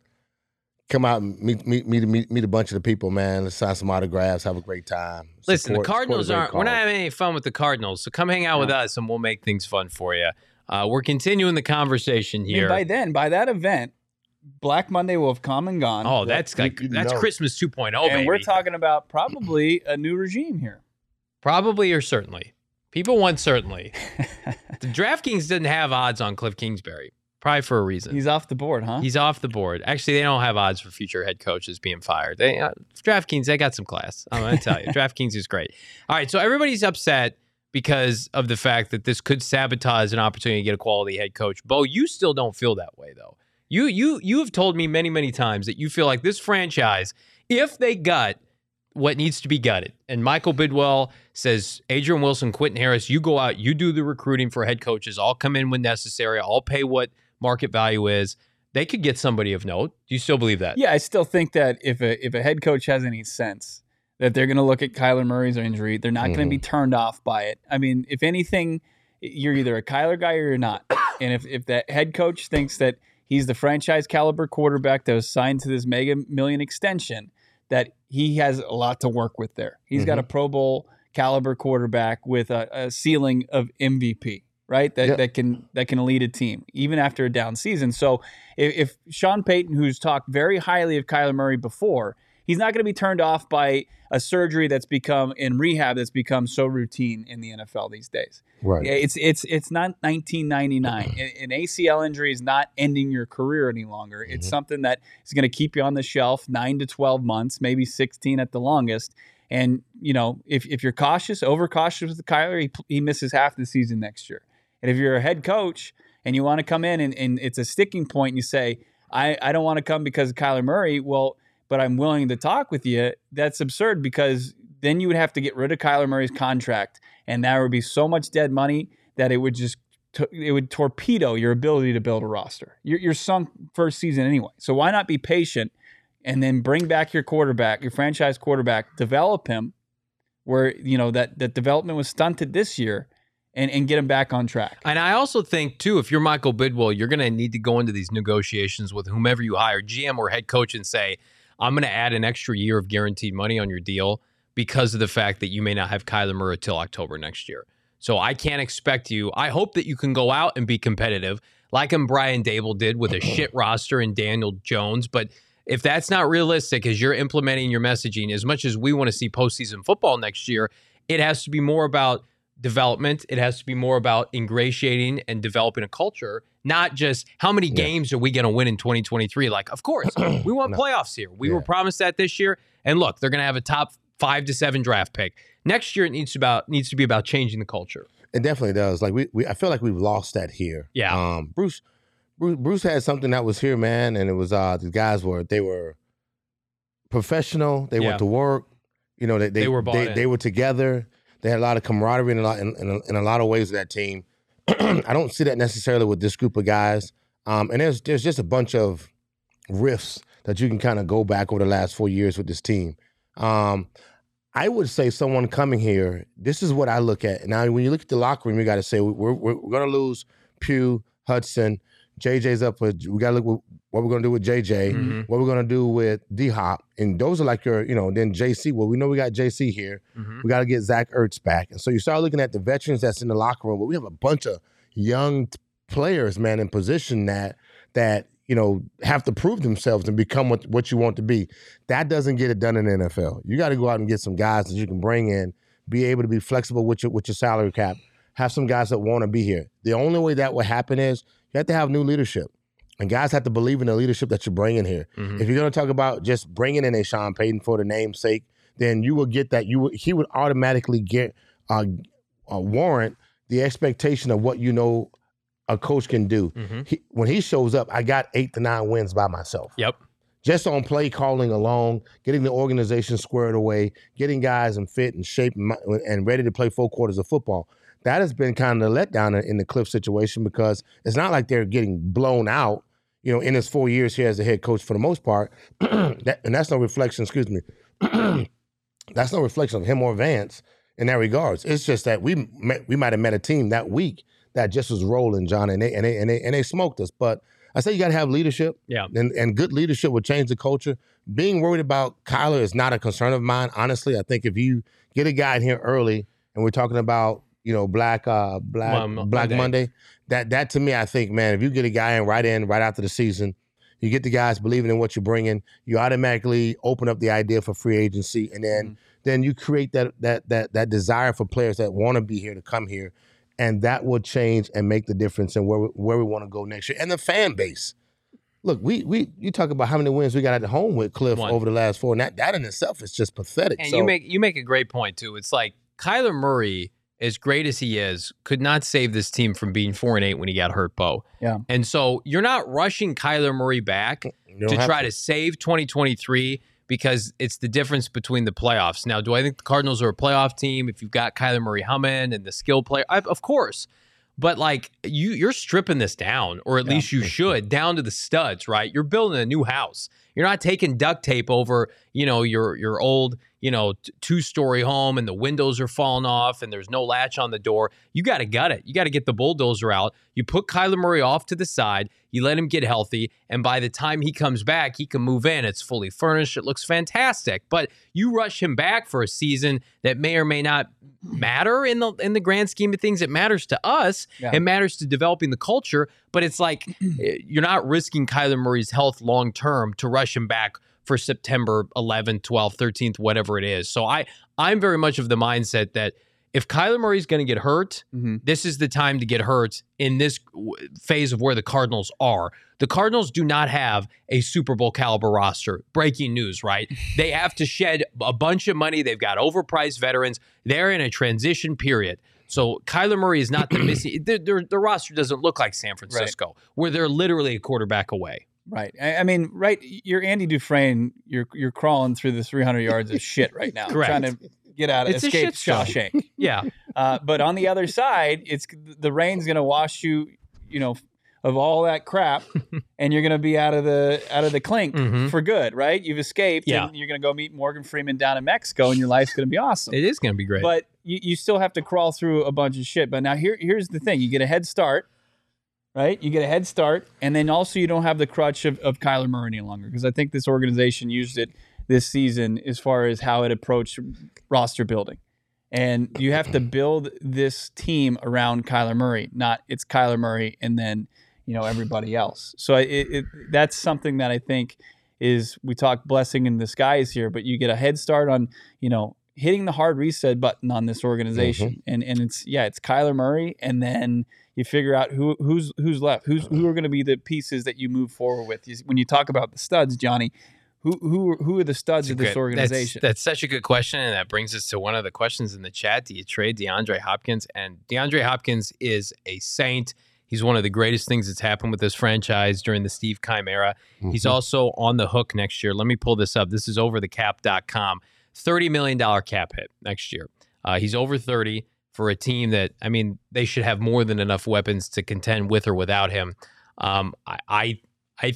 Come out and meet meet meet meet, meet a bunch of the people, man. Let's sign some autographs. Have a great time. Listen, the Cardinals aren't. We're not having any fun with the Cardinals, so come hang out with us, and we'll make things fun for you. Uh, we're continuing the conversation I mean, here. by then, by that event, Black Monday will have come and gone. oh, that's You- you that's know. Christmas 2.0, and baby. we're talking about probably a new regime here. Probably or certainly. People want certainly. the DraftKings didn't have odds on Cliff Kingsbury, probably for a reason. He's off the board, huh? He's off the board. Actually, they don't have odds for future head coaches being fired. They uh, DraftKings, they got some class. I'm gonna tell you, DraftKings is great. All right, so everybody's upset because of the fact that this could sabotage an opportunity to get a quality head coach. Bo, you still don't feel that way though. You you you have told me many many times that you feel like this franchise, if they gut what needs to be gutted, and Michael Bidwill says, Adrian Wilson, Quentin Harris, you go out, you do the recruiting for head coaches. I'll come in when necessary. I'll pay what market value is. They could get somebody of note. Do you still believe that? yeah, I still think that if a if a head coach has any sense that they're going to look at Kyler Murray's injury, they're not going to be mm-hmm. turned off by it. I mean, if anything, you're either a Kyler guy or you're not. And if if that head coach thinks that he's the franchise caliber quarterback that was signed to this mega million extension, that he has a lot to work with there. He's got a mm-hmm. Pro Bowl caliber quarterback with a, a ceiling of MVP. Right? That Yeah. that can that can lead a team even after a down season. So if, if Sean Payton, who's talked very highly of Kyler Murray before, he's not going to be turned off by a surgery that's become in rehab that's become so routine in the NFL these days. Right. It's it's it's not 1999. An an ACL injury is not ending your career any longer. It's Mm-hmm. something that is going to keep you on the shelf nine to 12 months, maybe 16 at the longest. And you know, if, if you're cautious, overcautious with Kyler, he, he misses half the season next year. And if you're a head coach and you want to come in and, and it's a sticking point, and you say, I, I don't want to come because of Kyler Murray. Well, but I'm willing to talk with you. That's absurd because then you would have to get rid of Kyler Murray's contract, and that would be so much dead money that it would just it would torpedo your ability to build a roster. You're, you're sunk first season anyway. So why not be patient and then bring back your quarterback, your franchise quarterback, develop him where you know that that development was stunted this year, and and get him back on track. And I also think too, if you're Michael Bidwill, you're going to need to go into these negotiations with whomever you hire, GM or head coach, and say, "I'm going to add an extra year of guaranteed money on your deal because of the fact that you may not have Kyler Murray till October next year." So I can't expect you. I hope that you can go out and be competitive, like him Brian Daboll did with a shit roster and Daniel Jones. But if that's not realistic, as you're implementing your messaging, as much as we want to see postseason football next year, it has to be more about development. It has to be more about ingratiating and developing a culture, not just how many games are we going to win in 2023. Like, of course, we want playoffs here. We were promised that this year, and look, they're going to have a top five to seven draft pick next year. It needs to about needs to be about changing the culture. It definitely does. Like we, we I feel like we've lost that here. Yeah. Um, Bruce, Bruce, Bruce had something that was here, man, and it was uh the guys were they were professional. They Yeah. went to work. You know, they they, They were they, they were together. They had a lot of camaraderie in a lot in, in, a, in a lot of ways of that team. I don't see that necessarily with this group of guys. Um, and there's there's just a bunch of riffs that you can kind of go back over the last four years with this team. Um, I would say someone coming here, this is what I look at. Now, when you look at the locker room, you got to say, we're, we're, we're going to lose Pugh, Hudson, JJ's up with, we got to look what, what we're going to do with JJ, Mhm. what we're going to do with D Hop. And those are like your, you know, then JC. Well, we know we got JC here. Mhm. We got to get Zach Ertz back. And so you start looking at the veterans that's in the locker room, but we have a bunch of young players, man, in position that, that, you know, have to prove themselves and become what, what you want to be. That doesn't get it done in the NFL. You got to go out and get some guys that you can bring in, be able to be flexible with your with your salary cap, have some guys that want to be here. The only way that will happen is you have to have new leadership. And guys have to believe in the leadership that you're bringing here. Mhm. If you're going to talk about just bringing in a Sean Payton for the name's sake, then you will get that. You will, he would automatically get uh, uh, warrant the expectation of what you know a coach can do. Mhm. He, when he shows up, I got eight to nine wins by myself Yep. just on play calling alone, getting the organization squared away, getting guys in fit and shape and, and ready to play four quarters of football. That has been kind of the letdown in, in the Cliff situation because it's not like they're getting blown out. You know, in his four years here as a head coach, for the most part, that, and that's no reflection. Excuse me, that's no reflection of him or Vance in that regards. It's just that we met, we might have met a team that week that just was rolling, John, and they and they and they, and they smoked us. But I say you got to have leadership. Yeah. And, and good leadership will change the culture. Being worried about Kyler is not a concern of mine. Honestly, I think if you get a guy in here early and we're talking about, you know, Black uh Black Mon- Black Monday. Monday. that that to me, I think, man, if you get a guy in right in, right after the season, you get the guys believing in what you're bringing, you automatically open up the idea for free agency, and then then you create that that that that desire for players that want to be here to come here, and that will change and make the difference in where we, where we want to go next year, and the fan base. Look, we we you talk about how many wins we got at home with Cliff One. over the last four, and that that in itself is just pathetic. And so, you make you make a great point too. It's like Kyler Murray, as great as he is, could not save this team from being four and eight when he got hurt, Bo. Yeah. And so you're not rushing Kyler Murray back to try to save 2023 because it's the difference between the playoffs. Now, do I think the Cardinals are a playoff team if you've got Kyler Murray humming and the skill player? I, of course. But like you, you're stripping this down, or at least you should, down to the studs, right? You're building a new house. You're You're not taking duct tape over, you know, your your old, you know, t- two-story home and the windows are falling off and there's no latch on the door. You got to gut it. You got to get the bulldozer out. You put Kyler Murray off to the side. You let him get healthy, and by the time he comes back, he can move in. It's fully furnished. It looks fantastic. But you rush him back for a season that may or may not matter in the in the grand scheme of things. It matters to us. Yeah. It matters to developing the culture. But it's like eh, you're not risking Kyler Murray's health long term to rush him back for September 11th, 12th, 13th, whatever it is. So I I'm very much of the mindset that if Kyler Murray's going to get hurt, Mhm. this is the time to get hurt in this w- phase of where the Cardinals are. The Cardinals do not have a Super Bowl caliber roster. Breaking news, right? They have to shed a bunch of money. They've got overpriced veterans. They're in a transition period. So Kyler Murray is not the missing. Their, their, their roster doesn't look like San Francisco, where they're literally a quarterback away. Right. I, I mean, right. You're Andy Dufresne. You're you're crawling through the 300 yards of shit right now, trying to get out, It's a escape shit show. Shawshank. Yeah, Uh, but on the other side, it's the rain's going to wash you, you know, of all that crap, and you're going to be out of the out of the clink Mhm. for good, right? You've escaped, Yeah. and you're going to go meet Morgan Freeman down in Mexico, and your life's going to be awesome. it is going to be great. But you, you still have to crawl through a bunch of shit. But now here here's the thing: you get a head start, right? You get a head start, and then also you don't have the crutch of, of Kyler Murray any longer because I think this organization used it this season as far as how it approached roster building. And you have to build this team around Kyler Murray, not it's Kyler Murray and then you know everybody else. So it, it that's something that I think is we talk blessing in disguise here, but you get a head start on you know hitting the hard reset button on this mm-hmm. organization, and and it's yeah it's Kyler Murray, and then you figure out who who's who's left, who's who are going to be the pieces that you move forward with. You- When you talk about the studs, Johnny, who who who are the studs of this Good. organization? That's, that's such a good question, and that brings us to one of the questions in the chat. Do you trade DeAndre Hopkins? And DeAndre Hopkins is a saint. He's one of the greatest things that's happened with this franchise during the Steve Keim era. He's also on the hook next year. Let me pull this up. This is overthecap.com. $30 million cap hit next year. Uh, he's over 30 for a team that, I mean, they should have more than enough weapons to contend with or without him. Um, I, I, I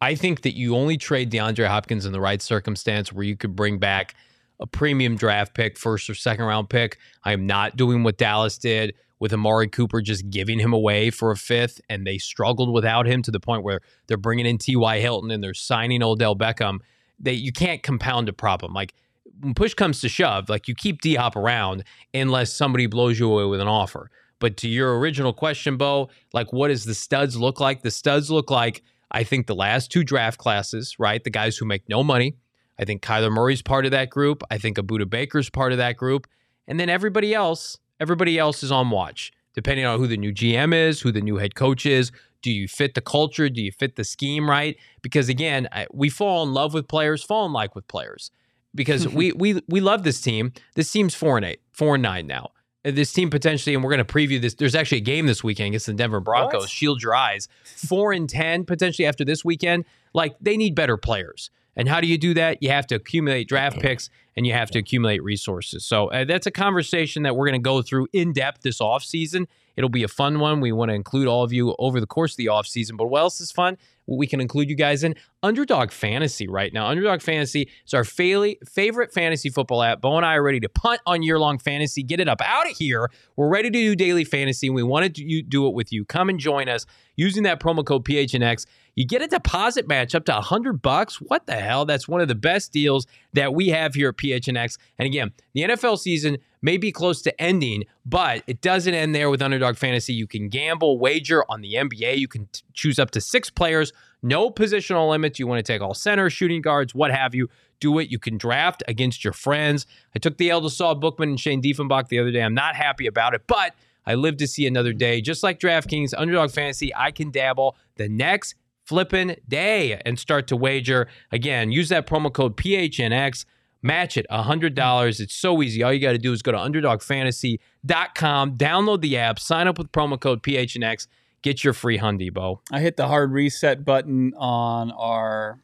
I think that you only trade DeAndre Hopkins in the right circumstance where you could bring back a premium draft pick, first or second round pick. I am not doing what Dallas did with Amari Cooper, just giving him away for a fifth, and they struggled without him to the point where they're bringing in T.Y. Hilton and they're signing Odell Beckham. They you can't compound a problem. Like when push comes to shove, like you keep D Hop around unless somebody blows you away with an offer. But to your original question, Bo, like what does the studs look like? The studs look like I think the last two draft classes, right? The guys who make no money. I think Kyler Murray's part of that group. I think Budda Baker's part of that group. And then everybody else, everybody else is on watch, depending on who the new GM is, who the new head coach is. Do you fit the culture? Do you fit the scheme right? Because again, we fall in love with players, fall in like with players. Because we we we love this team. This team's four and eight, four and nine now. This team potentially, and we're going to preview this. There's actually a game this weekend against the Denver Broncos. What? Shield your eyes. Four and ten potentially after this weekend. Like they need better players. And how do you do that? You have to accumulate draft picks and you have to accumulate resources. So uh, that's a conversation that we're going to go through in depth this offseason. It'll be a fun one. We want to include all of you over the course of the offseason. But what else is fun? We can include you guys in Underdog Fantasy right now. Underdog Fantasy is our fa- favorite fantasy football app. Bo and I are ready to punt on year long fantasy, get it up out of here. We're ready to do daily fantasy, and we wanted to do it with you. Come and join us using that promo code PHNX. You get a deposit match up to 100 bucks. What the hell? That's one of the best deals that we have here at PHNX. And again, the NFL season may be close to ending, but it doesn't end there with Underdog Fantasy. You can gamble, wager on the NBA. You can t- choose up to six players, no positional limits. You want to take all center, shooting guards, what have you. Do it. You can draft against your friends. I took the to Saul Bookman and Shane Diefenbach the other day. I'm not happy about it, but I live to see another day. Just like DraftKings, Underdog Fantasy, I can dabble the next flipping day and start to wager. Again, use that promo code PHNX. Match it $100. It's so easy. All you got to do is go to underdogfantasy.com, download the app, sign up with promo code PHNX, get your free Hyundai, Bo. I hit the hard reset button on our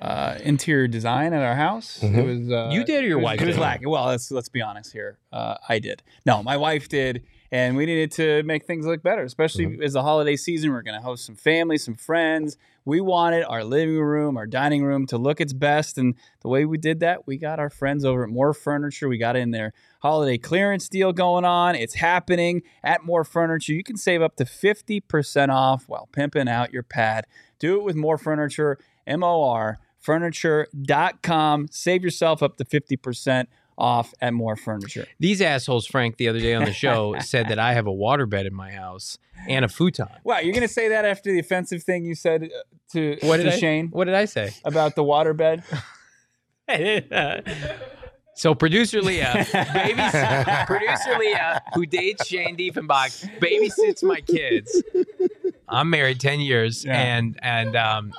uh, interior design at our house. It was uh, You did or your it was- wife It was did? lacking. Well, let's let's be honest here. Uh, I did. No, my wife did, and we needed to make things look better, especially Mm-hmm. as the holiday season. We're going to host some family, some friends. We wanted our living room, our dining room to look its best, and the way we did that, we got our friends over at Mor Furniture. We got in their holiday clearance deal going on. It's happening at Mor Furniture. You can save up to fifty percent off while pimping out your pad. Do it with Mor Furniture. M O R furniture.com. Save yourself up to 50% off at Mor Furniture. These assholes, Frank, the other day on the show said that I have a waterbed in my house and a futon. Wow, you're going to say that after the offensive thing you said uh, to, What to did I, Shane What did I say? about the waterbed? so producer Leah, babys, producer Leah, who dates Shane Diefenbach, babysits my kids. I'm married ten years, Yeah. and and um,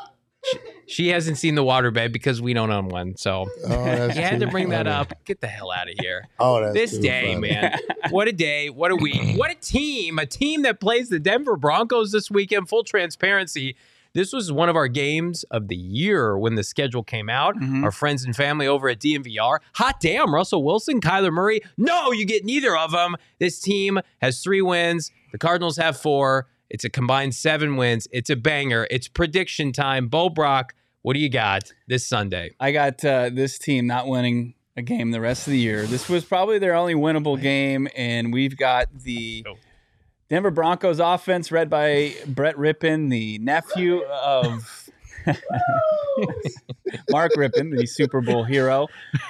she, she hasn't seen the waterbed because we don't own one. So Oh, you had to bring that up. Get the hell out of here. Oh, that's this day, funny. man. What a day. What a week. What a team. A team that plays the Denver Broncos this weekend. Full transparency. This was one of our games of the year when the schedule came out. Mhm. Our friends and family over at DNVR. Hot damn, Russell Wilson, Kyler Murray. No, you get neither of them. This team has three wins. The Cardinals have four. It's a combined seven wins. It's a banger. It's prediction time. Bo Brock, what do you got this Sunday? I got uh, this team not winning a game the rest of the year. This was probably their only winnable game, and we've got the Oh. Denver Broncos offense led by Brett Rypien, the nephew of Mark Rypien, the Super Bowl hero.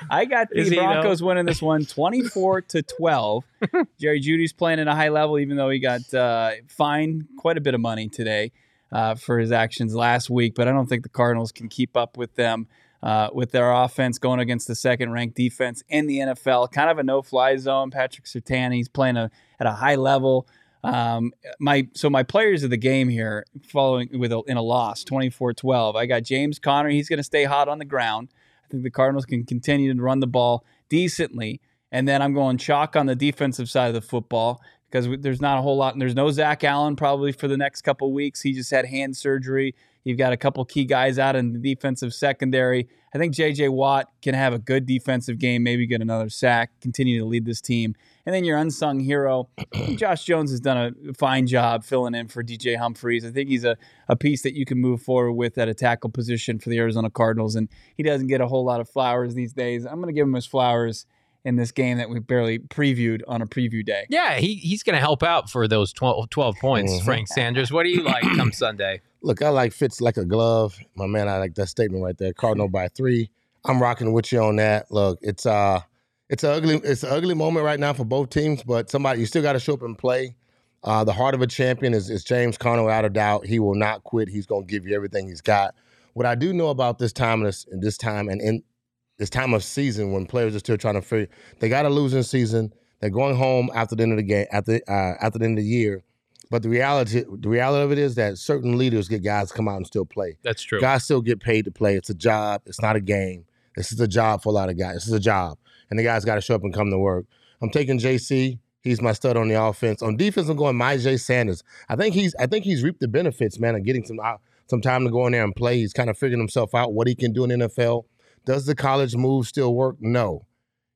I got the he, though? Broncos winning this one 24 to 12. Jerry Jeudy's playing at a high level, even though he got uh, fined quite a bit of money today uh, for his actions last week. But I don't think the Cardinals can keep up with them uh, with their offense going against the second ranked defense in the NFL. Kind of a no fly zone. Patrick Surtain, he's playing a, at a high level. Um, my so my players of the game here following with a, in a loss 24-12. I got James Conner. He's going to stay hot on the ground. I think the Cardinals can continue to run the ball decently. And then I'm going chalk on the defensive side of the football because there's not a whole lot. And there's no Zach Allen probably for the next couple weeks. He just had hand surgery. You've got a couple key guys out in the defensive secondary. I think J.J. Watt can have a good defensive game, maybe get another sack, continue to lead this team. And then your unsung hero, Josh Jones has done a fine job filling in for DJ Humphries. I think he's a, a piece that you can move forward with at a tackle position for the Arizona Cardinals. And he doesn't get a whole lot of flowers these days. I'm going to give him his flowers in this game that we barely previewed on a preview day. Yeah, he, he's going to help out for those 12, 12 points, Mhm. Frank Sanders. What do you like come Sunday? Look, I like fits like a glove. My man, I like that statement right there. Cardinal by three. I'm rocking with you on that. Look, it's uh it's a ugly it's an ugly moment right now for both teams, but somebody you still got to show up and play. Uh, the heart of a champion is, is James Conner, without a doubt. He will not quit. He's going to give you everything he's got. What I do know about this time, this this time, and in this time of season when players are still trying to figure, they got a losing season. They're going home after the end of the game, after uh, after the end of the year. But the reality, the reality of it is that certain leaders get guys to come out and still play. That's true. Guys still get paid to play. It's a job. It's not a game. This is a job for a lot of guys. This is a job, and the guys got to show up and come to work. I'm taking JC. He's my stud on the offense. On defense, I'm going Myjai Sanders. I think he's I think he's reaped the benefits, man, of getting some uh, some time to go in there and play. He's kind of figuring himself out what he can do in NFL. Does the college move still work? No.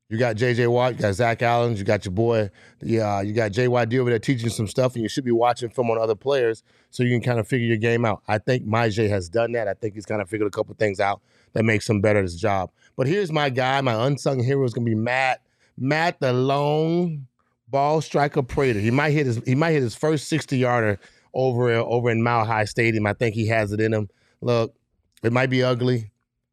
You got J.J. Watt, you got Zach Allen, you got your boy, yeah, you got J.Y.D. over there teaching some stuff, and you should be watching film on other players so you can kind of figure your game out. I think my J has done that. I think he's kind of figured a couple things out that makes him better at his job. But here's my guy, my unsung hero is gonna be Matt. Matt, the lone ball striker Prater. He might hit his he might hit his first 60 yarder over over in Mile High Stadium. I think he has it in him. Look, it might be ugly,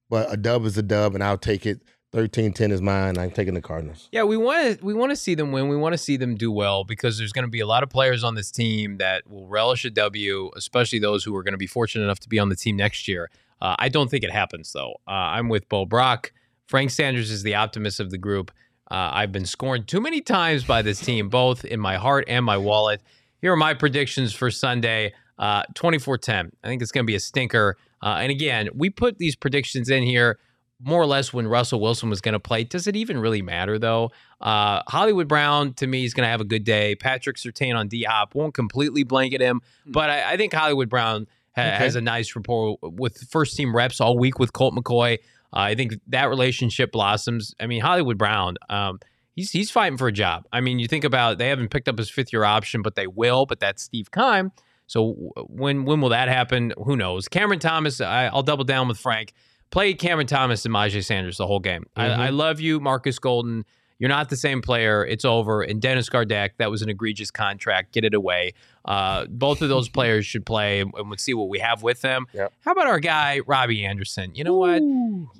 but a dub is a dub, and I'll take it. 13-10 is mine. I'm taking the Cardinals. Yeah, we want to we want to see them win. We want to see them do well because there's going to be a lot of players on this team that will relish a W, especially those who are going to be fortunate enough to be on the team next year. Uh, I don't think it happens though. Uh, I'm with Bo Brock. Frank Sanders is the optimist of the group. Uh, I've been scorned too many times by this team, both in my heart and my wallet. Here are my predictions for Sunday. Uh, 24-10. I think it's going to be a stinker. Uh, and again, we put these predictions in here more or less when Russell Wilson was going to play. Does it even really matter though? Uh, Hollywood Brown to me is going to have a good day. Patrick Surtain on D Hop won't completely blanket him, but I, I think Hollywood Brown ha- Okay. has a nice rapport with first team reps all week with Colt McCoy. Uh, I think that relationship blossoms. I mean, Hollywood Brown, um, he's he's fighting for a job. I mean, you think about they haven't picked up his fifth year option, but they will. But that's Steve Keim. So when when will that happen? Who knows? Cameron Thomas. I, will double down with Frank. Play Cameron Thomas and Myjai Sanders the whole game. Mm-hmm. I, I love you, Marcus Golden. You're not the same player. It's over. And Dennis Gardeck, that was an egregious contract. Get it away. Uh, both of those players should play, and we'll see what we have with them. Yep. How about our guy Robbie Anderson? You know what?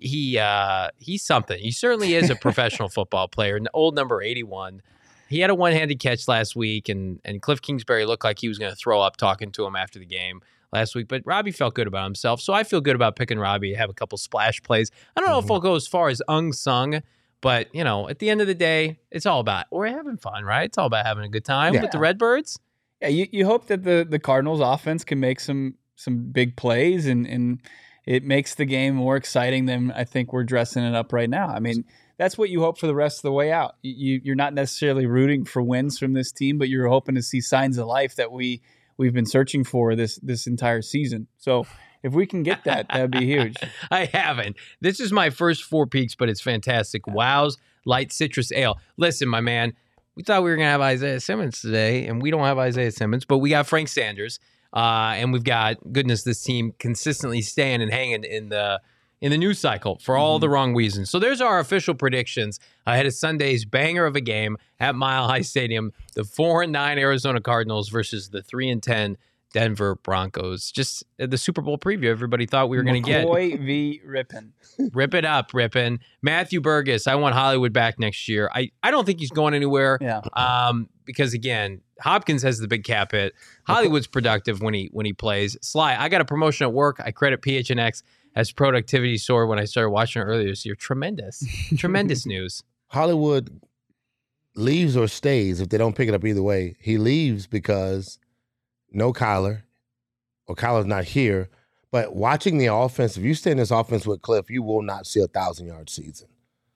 He uh, he's something. He certainly is a professional football player. Old number 81. He had a one-handed catch last week, and and Cliff Kingsbury looked like he was going to throw up talking to him after the game last week. But Robbie felt good about himself, so I feel good about picking Robbie. Have a couple splash plays. I don't know mm-hmm. if I'll go as far as unsung but you know, at the end of the day, it's all about we're having fun, right? It's all about having a good time yeah. with the Redbirds. Yeah, you, you hope that the the Cardinals offense can make some some big plays and and it makes the game more exciting than I think we're dressing it up right now. I mean, that's what you hope for the rest of the way out. You you're not necessarily rooting for wins from this team, but you're hoping to see signs of life that we we've been searching for this this entire season. So if we can get that, that'd be huge. I haven't. This is my first four peaks, but it's fantastic. Wow's light citrus ale. Listen, my man, we thought we were gonna have Isaiah Simmons today, and we don't have Isaiah Simmons, but we got Frank Sanders, uh, and we've got goodness, this team consistently staying and hanging in the in the news cycle for all mm-hmm. the wrong reasons. So there's our official predictions ahead of Sunday's banger of a game at Mile High Stadium: the four and nine Arizona Cardinals versus the three and ten Denver Broncos. Just uh, the Super Bowl preview. Everybody thought we were going to get McCoy v. Rypien. Rip it up, Rippin. Matthew Burgess. I want Hollywood back next year. I, I don't think he's going anywhere. Yeah. Um, because again, Hopkins has the big cap hit. Hollywood's productive when he when he plays. Sly, I got a promotion at work. I credit PHNX as productivity soared when I started watching it earlier this year. Tremendous, tremendous news. Hollywood leaves or stays if they don't pick it up either way. He leaves because no Kyler, or Kyler's not here. But watching the offense, if you stay in this offense with Cliff, you will not see a thousand yard season.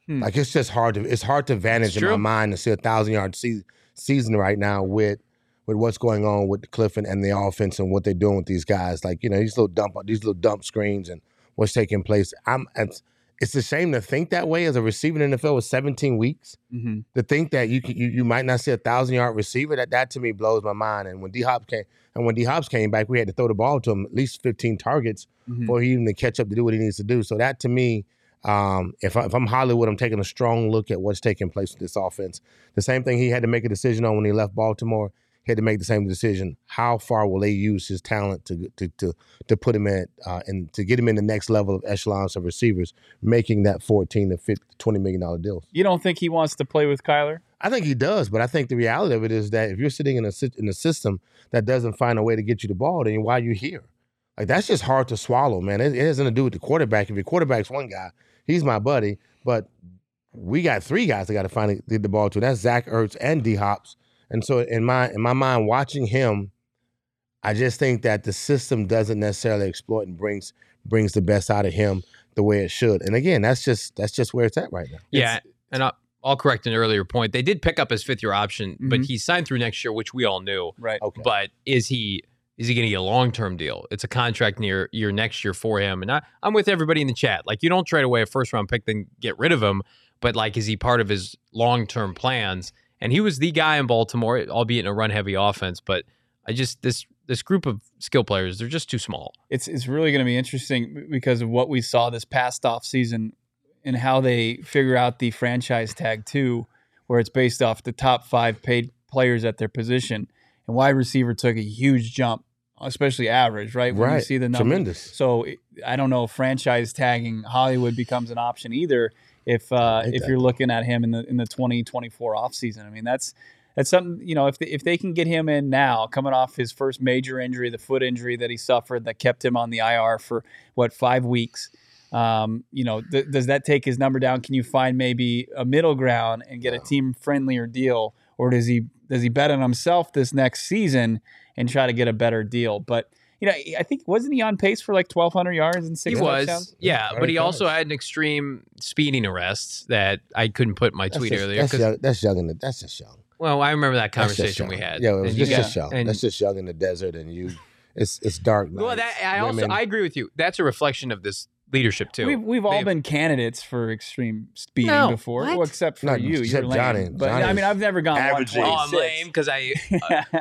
Hmm. Like it's just hard to it's hard to vantage in my mind to see a thousand yard se- season right now with with what's going on with Cliff and, and the offense and what they're doing with these guys. Like you know these little dump these little dump screens and what's taking place. I'm it's, it's a shame to think that way as a receiver in the NFL with 17 weeks. Mm-hmm. To think that you, you you might not see a thousand yard receiver that that to me blows my mind. And when D Hop came and when D Hops came back, we had to throw the ball to him at least 15 targets mm-hmm. for him to catch up to do what he needs to do. So that to me, um, if, I, if I'm Hollywood, I'm taking a strong look at what's taking place with this offense. The same thing he had to make a decision on when he left Baltimore. Had to make the same decision. How far will they use his talent to to to, to put him in uh, and to get him in the next level of echelons of receivers, making that 14 to 50, 20 million dollar deals? You don't think he wants to play with Kyler? I think he does, but I think the reality of it is that if you're sitting in a in a system that doesn't find a way to get you the ball, then why are you here? Like that's just hard to swallow, man. It, it has nothing to do with the quarterback. If your quarterback's one guy, he's my buddy, but we got three guys that got to find get the ball to. That's Zach Ertz and D Hops. And so in my in my mind, watching him, I just think that the system doesn't necessarily exploit and brings brings the best out of him the way it should. And again, that's just that's just where it's at right now. Yeah, it's, and I, I'll correct an earlier point. They did pick up his fifth year option, mm-hmm. but he signed through next year, which we all knew. Right. Okay. But is he is he going to get a long term deal? It's a contract near year next year for him. And I, I'm with everybody in the chat. Like you don't trade away a first round pick, then get rid of him. But like, is he part of his long term plans? And he was the guy in Baltimore, albeit in a run heavy offense. But I just this this group of skill players, they're just too small. It's it's really going to be interesting because of what we saw this past off season and how they figure out the franchise tag too, where it's based off the top five paid players at their position. And wide receiver took a huge jump, especially average, right? When right. you see the numbers. Tremendous. So I don't know if franchise tagging Hollywood becomes an option either if uh, if that. you're looking at him in the in the 2024 offseason. I mean, that's that's something you know if they, if they can get him in now, coming off his first major injury, the foot injury that he suffered that kept him on the IR for what five weeks. Um, you know, th- does that take his number down? Can you find maybe a middle ground and get a team friendlier deal, or does he does he bet on himself this next season and try to get a better deal? But you know, I think wasn't he on pace for like twelve hundred yards and six? He was, yeah, but he also had an extreme speeding arrest that I couldn't put in my that's tweet just, earlier. That's young, that's young. In the, that's just young. Well, I remember that conversation we had. Yeah, it was just, just young. And, that's just young in the desert, and you, it's it's dark. Well, that I also I agree with you. That's a reflection of this leadership too. We've, we've all They've- been candidates for extreme speeding No, before, what? well, except for Not- you. except You're lame. Johnny. But I mean, I've never gone averaging- Oh, I'm 126. lame because I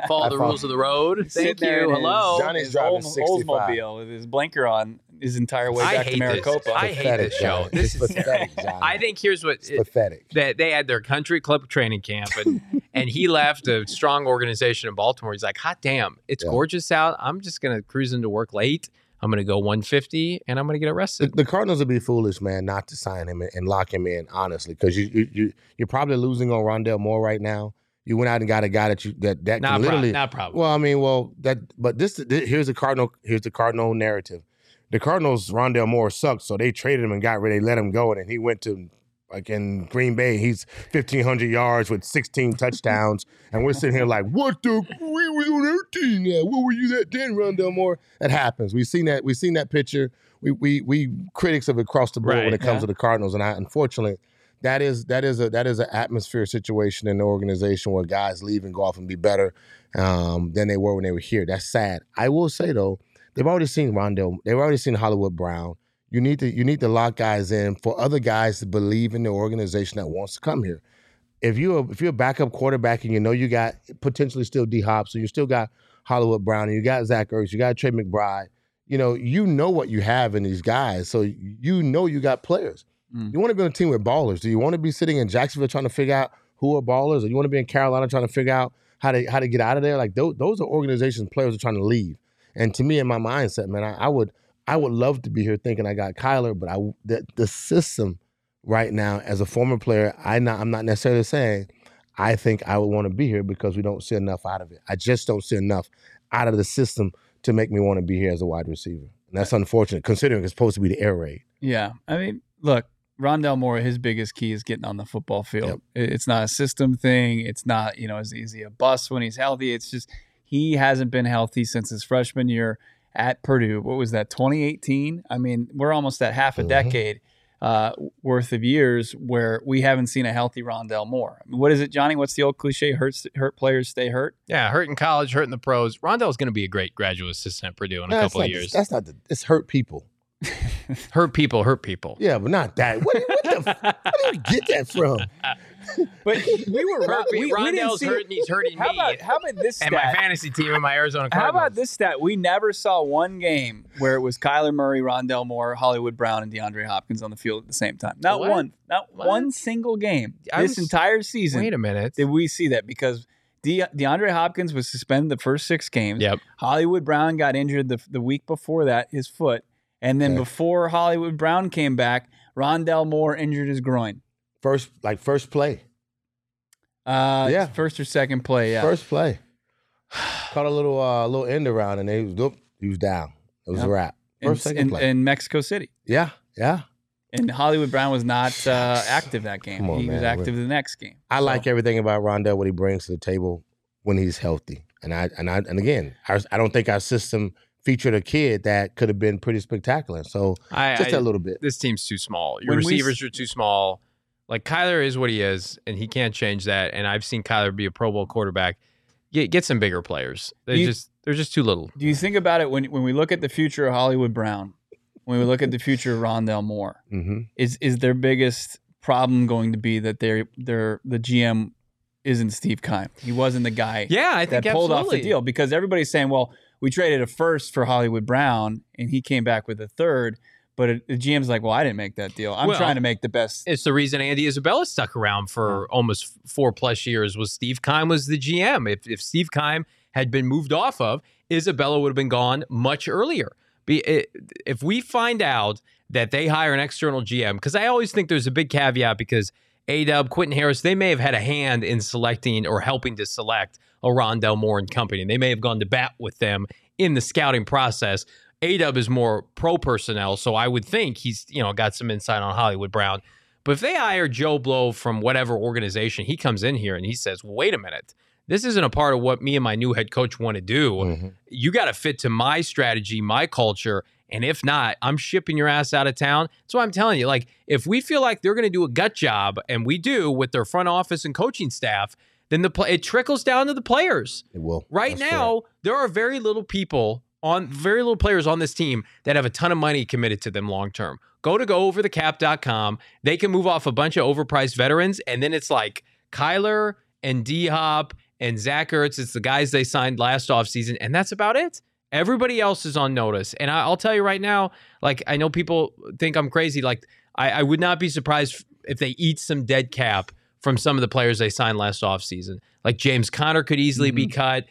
uh, follow I the follow- rules of the road. Thank you. Hello. Johnny's driving Olds- 65. Oldsmobile with his blinker on his entire way I back to hate this. Maricopa. I hate Pathetic, this show. Johnny. This it's is pathetic, Johnny. I think here's what it's pathetic. that they had their country club training camp and and he left a strong organization in Baltimore. He's like, hot damn, it's Yeah. gorgeous out. I'm just gonna cruise into work late. I'm gonna go 150 and I'm gonna get arrested. the Cardinals would be foolish, man, not to sign him and, and lock him in, honestly, because you, you you you're probably losing on Rondale Moore right now. You went out and got a guy that you that that Not can prob- literally. not probably. Well, I mean, well that but this, this here's the Cardinal here's the Cardinal narrative. The Cardinals Rondale Moore sucked, so they traded him and got rid. They let him go, and he went to like in Green Bay. He's fifteen hundred yards with sixteen touchdowns, and we're sitting here like, what the? We were on our team. Yeah, what were you that then, Rondale Moore? That happens. We've seen that. We've seen that picture. We we we critics of across the board when it comes yeah. to the Cardinals, and I unfortunately. That is that is a that is an atmosphere situation in the organization where guys leave and go off and be better um, than they were when they were here. That's sad. I will say though, they've already seen Rondale. They've already seen Hollywood Brown. You need to you need to lock guys in for other guys to believe in the organization that wants to come here. If you if you're a backup quarterback and you know you got potentially still D Hop, so you still got Hollywood Brown and you got Zach Ertz, you got Trey McBride. You know you know what you have in these guys, so you know you got players. Mm. You want to be on a team with ballers. Do you want to be sitting in Jacksonville trying to figure out who are ballers, or you want to be in Carolina trying to figure out how to how to get out of there? Like those, those are organizations players are trying to leave. And to me, in my mindset, man, I, I would I would love to be here thinking I got Kyler, but I the, the system right now as a former player, I not I'm not necessarily saying I think I would want to be here because we don't see enough out of it. I just don't see enough out of the system to make me want to be here as a wide receiver. And that's unfortunate considering it's supposed to be the air raid. Yeah, I mean, look, Rondale Moore, his biggest key is getting on the football field. It- It's not a system thing. It's not, you know, is he a bust when he's healthy? It's just he hasn't been healthy since his freshman year at Purdue. What was that, 2018? I mean, we're almost at half a Mhm. decade uh, worth of years where we haven't seen a healthy Rondale Moore. I mean, what is it, Johnny? What's the old cliche? Hurts, hurt players stay hurt. yeah, hurt in college, hurt in the pros. Rondale's gonna be a great graduate assistant at Purdue in a couple not of the- years. that's not the, it's hurt people. hurt people, hurt people. Yeah, but not that. What, what the? f- Where do you get that from? But we were Hurt we, me. we didn't Rondale's see- hurting. He's hurting How me. about how about this and my fantasy team and my Arizona How about this stat? We never saw one game where it was Kyler Murray, Rondale Moore, Hollywood Brown, and DeAndre Hopkins on the field at the same time. Not What? one. Not What? one single game I this was- entire season Wait a minute. did we see that because De- DeAndre Hopkins was suspended the first six games. Yep. Hollywood Brown got injured the, the week before that, his foot. And then Okay. before Hollywood Brown came back, Rondale Moore injured his groin. First, like first play. Uh, Yeah. First or second play, yeah. First play. Caught a little uh little end around and they was whoop, he was down. It was Yep. a wrap. in, First second in, play. in Mexico City. yeah, yeah. And Hollywood Brown was not uh, active that game. On, he was man. active the next game. I So- like everything about Rondale what he brings to the table when he's healthy. And I and I and again, our, I don't think our system featured a kid that could have been pretty spectacular. So I, just I- a little bit. this team's too small. Your When we receivers are too small. Like Kyler is what he is, and he can't change that. And I've seen Kyler be a Pro Bowl quarterback. Get get some bigger players. They just they're just too little. Do you think about it when when we look at the future of Hollywood Brown, when we look at the future of Rondale Moore, hmm is is their biggest problem going to be that they're they're the GM isn't Steve Keim. He wasn't the guy Yeah, I think that think pulled off absolutely. the deal because everybody's saying, well, we traded a first for Hollywood Brown and he came back with a third. But it, the GM's like, well, I didn't make that deal. I'm Well, trying to make the best. It's the reason Andy Isabella stuck around for almost four plus years. Was Steve Keim was the GM. If if Steve Keim had been moved off of, Isabella would have been gone much earlier. If we find out that they hire an external GM, because I always think there's a big caveat because Adub, Quentin Harris, they may have had a hand in selecting or helping to select a Rondale Moore and company. They may have gone to bat with them in the scouting process. Adub is more pro personnel, so I would think he's you know got some insight on Hollywood Brown. But if they hire Joe Blow from whatever organization, he comes in here and he says, "Wait a minute, this isn't a part of what me and my new head coach want to do. Mhm. You got to fit to my strategy, my culture." And if not, I'm shipping your ass out of town. So I'm telling you, like, if we feel like they're going to do a gut job, and we do with their front office and coaching staff, then the play, it trickles down to the players. It will. Right That's now, there are very little people on very little players on this team that have a ton of money committed to them long term. Go to gooverthecap.com. They can move off a bunch of overpriced veterans, and then it's like Kyler and D Hop and Zach Ertz. It's the guys they signed last offseason, and that's about it. Everybody else is on notice. And I, will tell you right now, like I know people think I'm crazy. Like I, I would not be surprised if they eat some dead cap from some of the players they signed last offseason. Like James Conner could easily mm-hmm. be cut.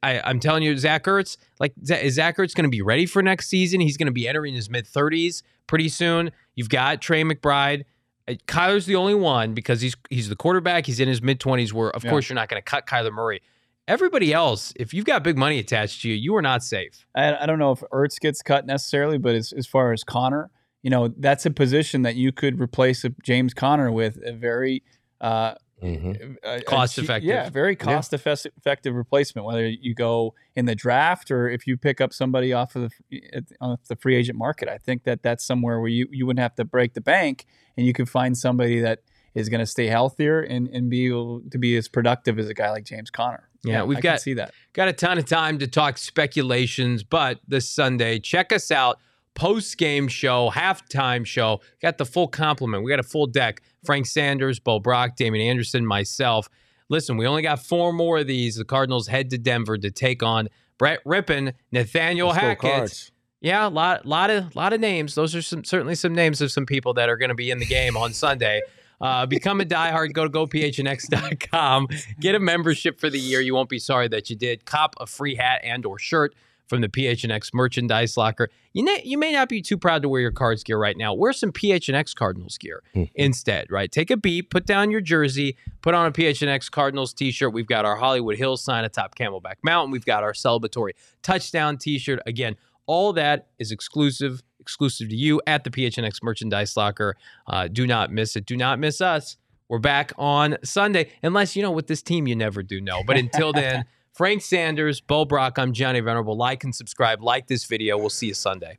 I, am telling you, Zach Ertz, like is Zach Ertz going to be ready for next season? He's going to be entering his mid 30s pretty soon. You've got Trey McBride. Uh, Kyler's the only one because he's he's the quarterback. He's in his mid 20s. Where of yeah. course you're not going to cut Kyler Murray. Everybody else, if you've got big money attached to you, you are not safe. I, I don't know if Ertz gets cut necessarily, but as, as far as Conner, you know, that's a position that you could replace James Conner with a very uh, Mm-hmm. A, cost a, effective. Yeah, very cost yeah. effective replacement. Whether you go in the draft or if you pick up somebody off of the off the free agent market, I think that that's somewhere where you, you wouldn't have to break the bank and you could find somebody that is going to stay healthier and, and be able to be as productive as a guy like James Conner. Yeah, yeah we've I got see that. Got a ton of time to talk speculations, but this Sunday, check us out post game show, halftime show. Got the full complement. We got a full deck. Frank Sanders, Bo Brock, Damien Anderson, myself. Listen, we only got four more of these. The Cardinals head to Denver to take on Brett Rypien, Nathaniel Let's Hackett. Yeah, a lot, lot of, lot of names. Those are some certainly some names of some people that are going to be in the game on Sunday. Uh, become a diehard. Go to gophnx.com. Get a membership for the year. You won't be sorry that you did. Cop a free hat and or shirt from the PHNX merchandise locker. You, may, you may not be too proud to wear your Cards gear right now. Wear some PHNX Cardinals gear mm-hmm. instead, right? Take a beat, put down your jersey, put on a PHNX Cardinals t-shirt. We've got our Hollywood Hills sign atop Camelback Mountain. We've got our celebratory touchdown t-shirt. Again, all that is exclusive, exclusive to you at the PHNX merchandise locker. Uh, do not miss it. Do not miss us. We're back on Sunday, unless you know with this team you never do know. But until then. Frank Sanders, Bo Brock, I'm Johnny Venerable. Like and subscribe. Like this video. We'll see you Sunday.